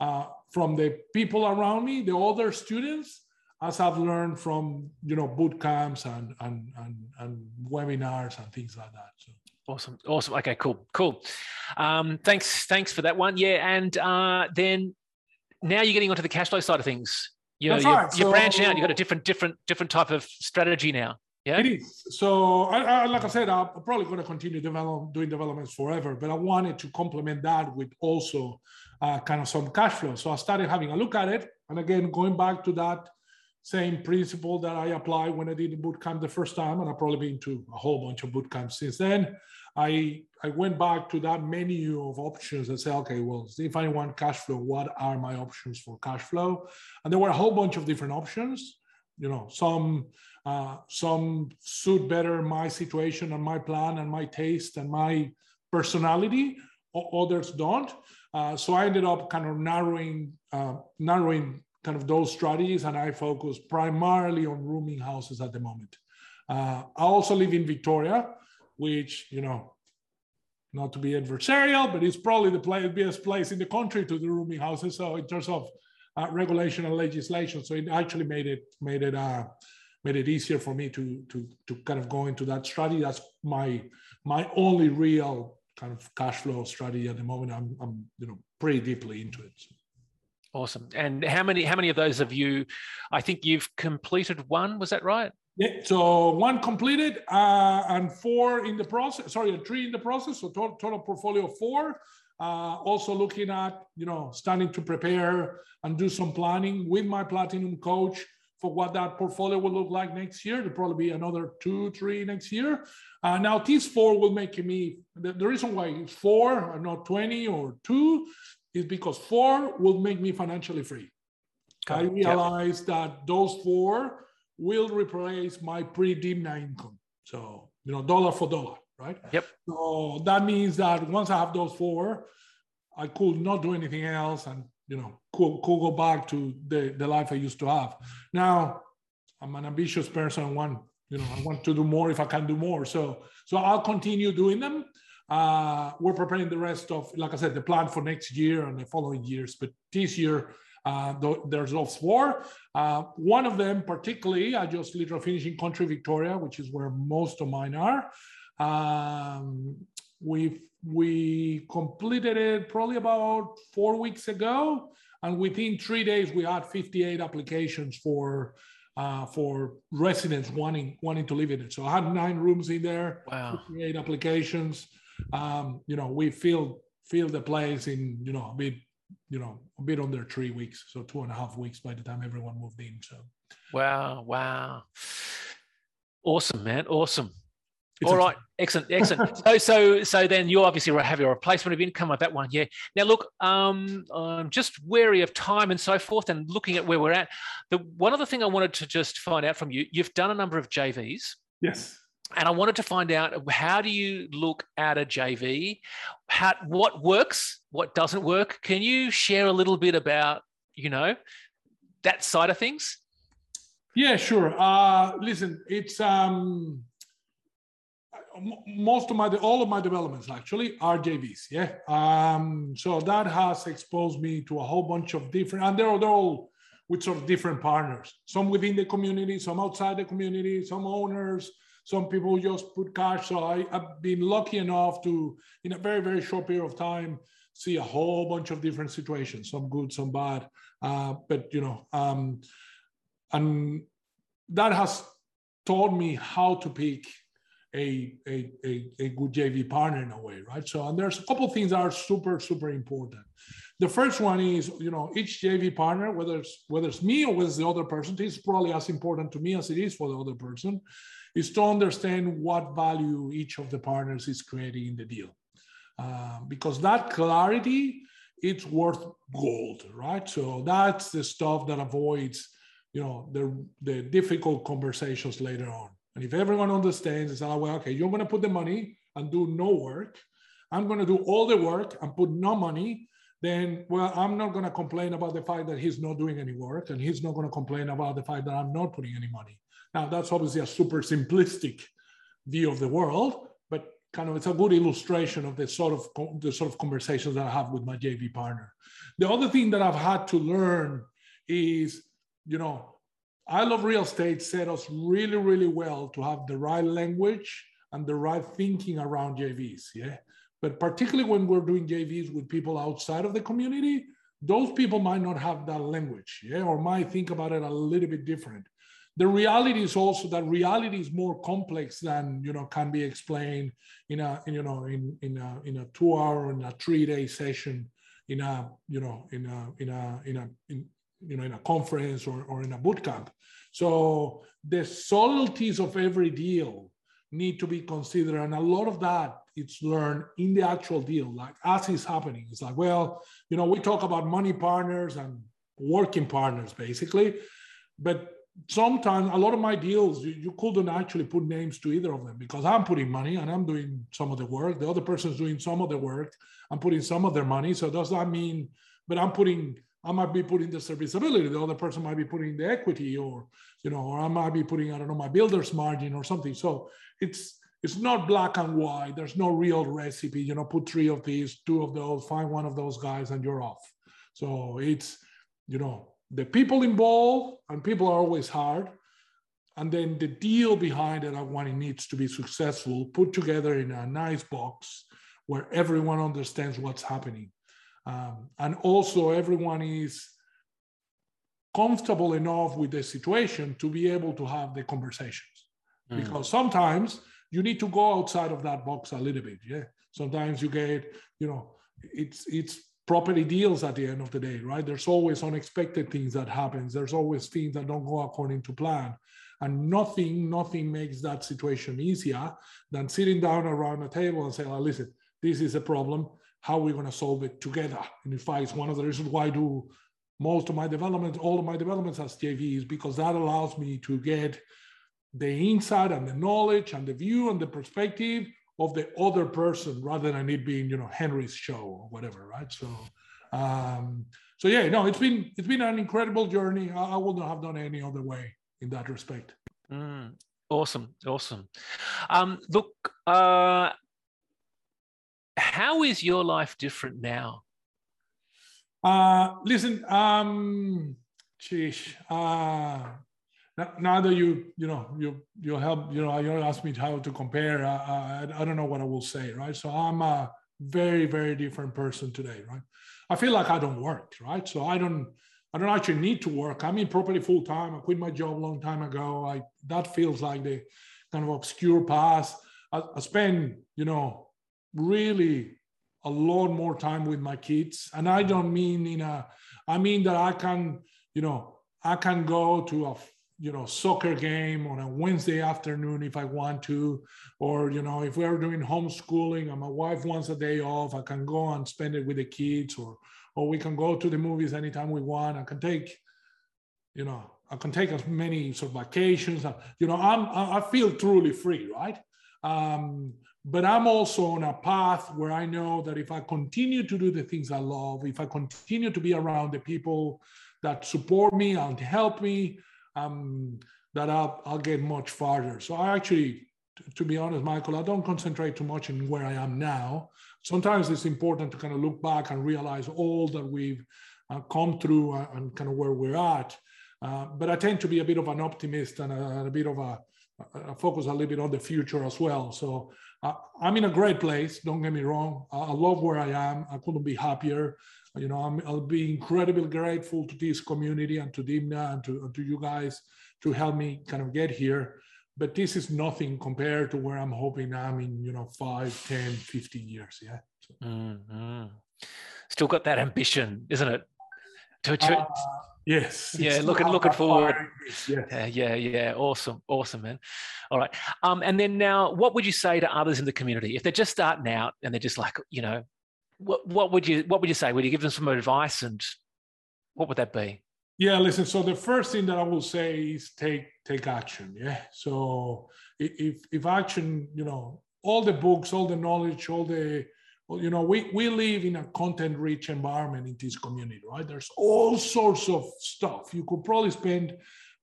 uh, from the people around me the other students as I've learned from you know boot camps and and and, and webinars and things like that. So. Awesome, awesome. Okay, cool, cool. Um, thanks, thanks for that one. Yeah, and uh, then now you're getting onto the cash flow side of things. You know, you're, right. you're so, branching out. You've got a different, different, different type of strategy now. Yeah, it is. So, I, I, like I said, I'm probably going to continue develop, doing developments forever, but I wanted to complement that with also uh, kind of some cash flow. So I started having a look at it, and again, going back to that same principle that I applied when I did the boot camp the first time, and I've probably been to a whole bunch of boot camps since then. I I went back to that menu of options and said, okay, well, if I want cash flow, what are my options for cash flow? And there were a whole bunch of different options. You know, some uh, some suit better my situation and my plan and my taste and my personality. Others don't. Uh, so I ended up kind of narrowing uh, narrowing kind of those strategies, and I focus primarily on rooming houses at the moment. Uh, I also live in Victoria, which, you know, not to be adversarial, but it's probably the place, best place in the country to do rooming houses. So in terms of uh, regulation and legislation, so it actually made it made it uh, made it easier for me to to to kind of go into that strategy. That's my my only real kind of cash flow strategy at the moment. I'm I'm you know pretty deeply into it. So. Awesome. And how many how many of those have you? I think you've completed one. Was that right? Yeah. So one completed uh, and four in the process. Sorry, three in the process. So total, total portfolio four. Uh, also looking at you know starting to prepare and do some planning with my platinum coach for what that portfolio will look like next year. There'll probably be another two, three next year. Uh, now, these four will make me, the, the reason why it's four and not 20 or two is because four will make me financially free. I realize yep. that those four will replace my pre-Dymphna income. So, you know, dollar for dollar, right? Yep. So that means that once I have those four, I could not do anything else and, you know, could, could go back to the, the life I used to have. Now, I'm an ambitious person. I want, you know, I want to do more if I can do more. So, so I'll continue doing them. Uh, we're preparing the rest of, like I said, the plan for next year and the following years. But this year, uh, there's those four. Uh, one of them, particularly, I just literally finishing Country Victoria, which is where most of mine are. Um, we we completed it probably about four weeks ago, and within three days we had 58 applications for uh, for residents wanting wanting to live in it. So I had nine rooms in there, wow. 58 applications um, you know, we filled filled the place in, you know, a bit, you know, a bit under three weeks. So two and a half weeks by the time everyone moved in. So wow, wow. Awesome, man. Awesome. It's All right, excellent, excellent. so, so, so then you obviously have your replacement of income at that one, yeah. Now, look, um, I'm just wary of time and so forth, and looking at where we're at. The one other thing I wanted to just find out from you: you've done a number of JVs. Yes and I wanted to find out how do you look at a JV? How what works, what doesn't work? Can you share a little bit about you know that side of things? Yeah, sure. Uh, listen, it's um, most of my all of my developments actually are JVs. Yeah. Um, so that has exposed me to a whole bunch of different, and they're, they're all with sort of different partners. Some within the community, some outside the community, some owners, some people just put cash. So I, have been lucky enough to, in a very very short period of time, see a whole bunch of different situations. Some good, some bad. Uh, but you know, um, and that has taught me how to pick a, a, a, a, good JV partner in a way, right? So, and there's a couple things that are super, super important. The first one is, you know, each JV partner, whether it's whether it's me or whether it's the other person, is probably as important to me as it is for the other person, is to understand what value each of the partners is creating in the deal. Uh, because that clarity, it's worth gold, right? So that's the stuff that avoids, you know, the, the difficult conversations later on. And if everyone understands, it's like, well, okay, you're going to put the money and do no work. I'm going to do all the work and put no money. Then, well, I'm not going to complain about the fact that he's not doing any work, and he's not going to complain about the fact that I'm not putting any money. Now, that's obviously a super simplistic view of the world, but kind of it's a good illustration of the sort of the sort of conversations that I have with my JV partner. The other thing that I've had to learn is, you know, I love real estate set us really, really well to have the right language and the right thinking around JVs. Yeah. But particularly when we're doing JVs with people outside of the community, those people might not have that language, yeah, or might think about it a little bit different. The reality is also that reality is more complex than you know can be explained in a in, you know in in a in a two hour in a three day session in a you know in a in a in a in, you know, in a conference or, or in a boot camp. So the subtleties of every deal need to be considered. And a lot of that it's learned in the actual deal, like as it's happening. It's like, well, you know, we talk about money partners and working partners basically, but sometimes a lot of my deals you, you, couldn't actually put names to either of them because i'm putting money and i'm doing some of the work the other person's doing some of the work i'm putting some of their money so does that mean but i'm putting I might be putting the serviceability, the other person might be putting the equity, or you know, or I might be putting, I don't know, my builder's margin or something. So it's it's not black and white. There's no real recipe. You know, put three of these, two of those, find one of those guys, and you're off. So it's you know the people involved, and people are always hard. And then the deal behind it, when it needs to be successful, put together in a nice box where everyone understands what's happening um, and also, everyone is comfortable enough with the situation to be able to have the conversations. Mm. Because sometimes you need to go outside of that box a little bit. Yeah. Sometimes you get, you know, it's it's property deals at the end of the day, right? There's always unexpected things that happens. There's always things that don't go according to plan. And nothing, nothing makes that situation easier than sitting down around a table and saying, oh, listen, this is a problem how are we going to solve it together? And in fact, it's one of the reasons why I do most of my development, all of my developments as JVs, because that allows me to get the insight and the knowledge and the view and the perspective of the other person rather than it being, you know, Henry's show or whatever, right? So, um, so yeah, no, it's been it's been an incredible journey. I, I wouldn't have done any other way in that respect. Mm, awesome, awesome. Um, look, uh, how is your life different now? Uh, listen, um, geez, uh, now that you, you know, you, you help, you know, you ask me how to compare, uh, I, I don't know what I will say, right? So I'm a very, very different person today, right? I feel like I don't work, right? So I don't, I don't actually need to work. I'm in property full time. I quit my job a long time ago. I that feels like the kind of obscure past. I, I spend, you know, really a lot more time with my kids. And I don't mean in a, I mean that I can, you know, I can go to a, you know, soccer game on a Wednesday afternoon if I want to, or, you know, if we're doing homeschooling and my wife wants a day off, I can go and spend it with the kids or, or we can go to the movies anytime we want. I can take, you know, I can take as many sort of vacations. You know, I'm, I feel truly free, right? Um, but I'm also on a path where I know that if I continue to do the things I love, if I continue to be around the people that support me and help me, um, that I'll, I'll get much farther. So I actually to, be honest, Michael, I don't concentrate too much in where I am now. Sometimes it's important to kind of look back and realize all that we've uh, come through and kind of where we're at. Uh, but I tend to be a bit of an optimist and a, and a bit of a, a, focus a little bit on the future as well. So uh, I'm in a great place. Don't get me wrong. I, I, love where I am. I couldn't be happier. You know, i will be incredibly grateful to this community and to Dymphna and to, and to you guys to help me kind of get here. But this is nothing compared to where I'm hoping I'm in, you know, five, 10, 15 years. Yeah. Mm-hmm. Still got that ambition, isn't it? To, to, uh, Yes. Yeah, looking looking forward. Yeah, yeah. Awesome, awesome, man. All right. Um, and then now, what would you say to others in the community if they're just starting out and they're just like, you know, what what would you what would you say? Would you give them some advice, and what would that be? Yeah, listen. So the first thing that I will say is take take action. Yeah. So if if action, you know, all the books, all the knowledge, all the you know, we, we live in a content rich environment in this community, right? There's all sorts of stuff. You could probably spend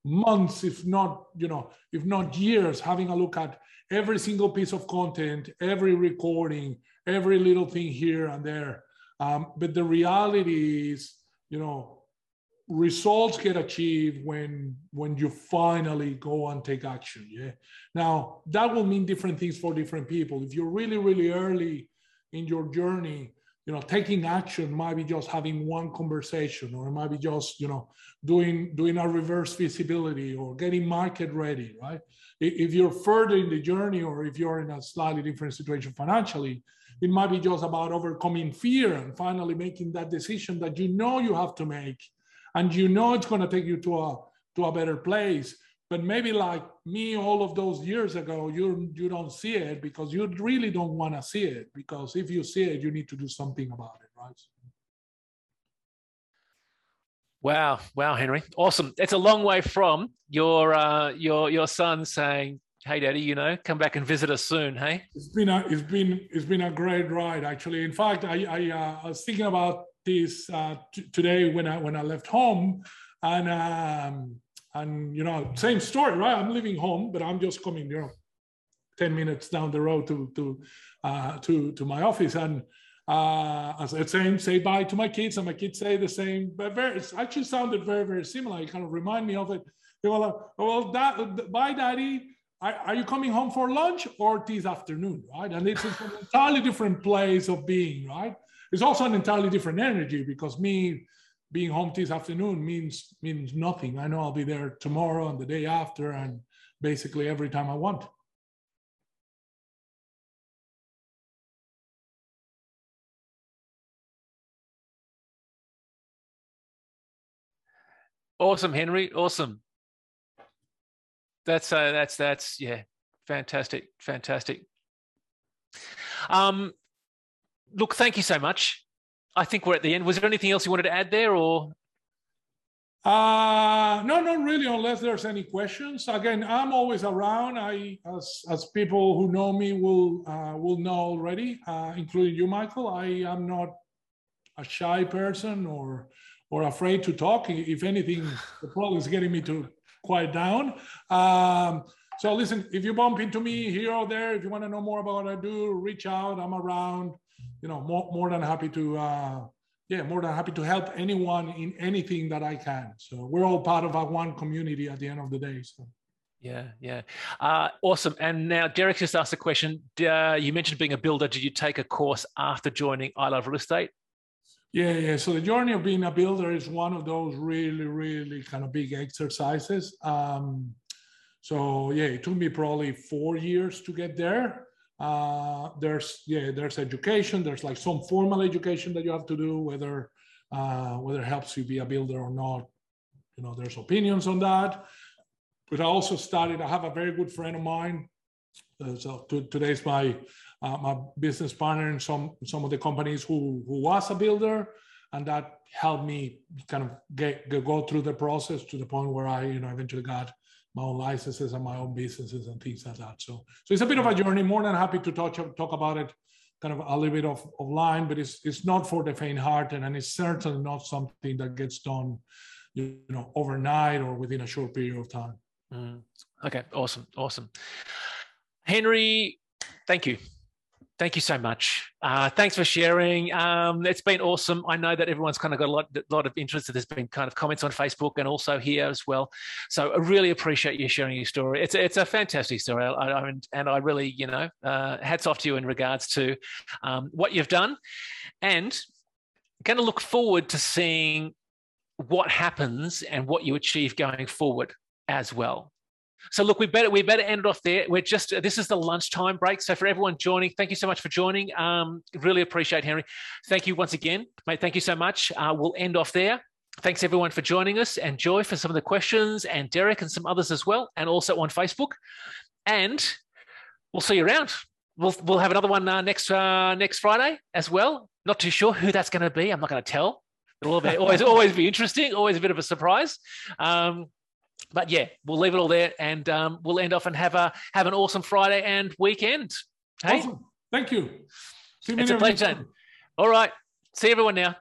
months, if not, you know, if not years, having a look at every single piece of content, every recording, every little thing here and there. Um, but the reality is, you know, results get achieved when when you finally go and take action. Yeah. Now that will mean different things for different people. If you're really, really early in your journey you know taking action might be just having one conversation or it might be just you know doing doing a reverse feasibility or getting market ready right if you're further in the journey or if you're in a slightly different situation financially it might be just about overcoming fear and finally making that decision that you know you have to make and you know it's going to take you to a to a better place. But maybe like me all of those years ago you you don't see it because you really don't want to see it because if you see it you need to do something about it right? Wow. Wow henry. Awesome. It's a long way from your uh, your your son saying hey daddy you know come back and visit us soon hey? It's been a it's been it's been a great ride actually. In fact i i, uh, I was thinking about this uh, t- today when i when i left home and um and you know same story right? I'm leaving home but i'm just coming you know 10 minutes down the road to to uh, to to my office. And uh, I said same say bye to my kids and my kids say the same but very it actually sounded very very similar. It kind of remind me of it. They were like well that bye daddy are you coming home for lunch or this afternoon right and it's an entirely different place of being right it's also an entirely different energy because me being home this afternoon means means nothing. I know I'll be there tomorrow and the day after and basically every time I want. Awesome, Henry. Awesome. That's uh, that's that's yeah, fantastic, fantastic. Um, look, thank you so much. I think we're at the end. Was there anything else you wanted to add there, or? Uh, no, not really, unless there's any questions. Again, I'm always around. I, as, as people who know me will uh, will know already, uh, including you, Michael. I am not a shy person or or afraid to talk. If anything, the problem is getting me to quiet down. Um, so listen, if you bump into me here or there, if you want to know more about what I do, reach out. I'm around you know, more, more than happy to, uh, yeah, more than happy to help anyone in anything that I can. So we're all part of our one community at the end of the day. So. Yeah, yeah. Uh, awesome. And now Derek just asked a question. Uh, you mentioned being a builder. Did you take a course after joining I Love Real Estate? Yeah, yeah. So the journey of being a builder is one of those really, really kind of big exercises. Um, so yeah, it took me probably four years to get there. Uh, there's yeah, there's education. There's like some formal education that you have to do, whether uh, whether it helps you be a builder or not. You know, there's opinions on that. But I also started. I have a very good friend of mine. Uh, so to, today's my uh, my business partner in some some of the companies who who was a builder, and that helped me kind of get, get go through the process to the point where I you know eventually got my own licenses and my own businesses and things like that. So, so it's a bit of a journey. More than happy to talk talk about it, kind of a little bit of, of line, but it's it's not for the faint-hearted, and it's certainly not something that gets done, you know, overnight or within a short period of time. Mm. Okay, awesome, awesome. Henry, thank you. Thank you so much. Uh, thanks for sharing. Um, it's been awesome. I know that everyone's kind of got a lot, lot of interest. There's been kind of comments on Facebook and also here as well. So I really appreciate you sharing your story. It's it's a fantastic story, I, I, and I really, you know, uh, hats off to you in regards to um, what you've done, and going to look forward to seeing what happens and what you achieve going forward as well. So look, we better we better end it off there. We're just this is the lunchtime break. So for everyone joining, thank you so much for joining. Um, really appreciate Henry. Thank you once again, mate. Thank you so much. Uh, we'll end off there. Thanks everyone for joining us and Joy for some of the questions and Derek and some others as well, and also on Facebook. And we'll see you around. We'll we'll have another one uh, next uh, next Friday as well. Not too sure who that's going to be. I'm not going to tell. It'll always always be interesting. Always a bit of a surprise. Um, but yeah, we'll leave it all there, and um, we'll end off and have a have an awesome Friday and weekend. Hey, awesome. thank you. See you it's a pleasure. All right, see everyone now.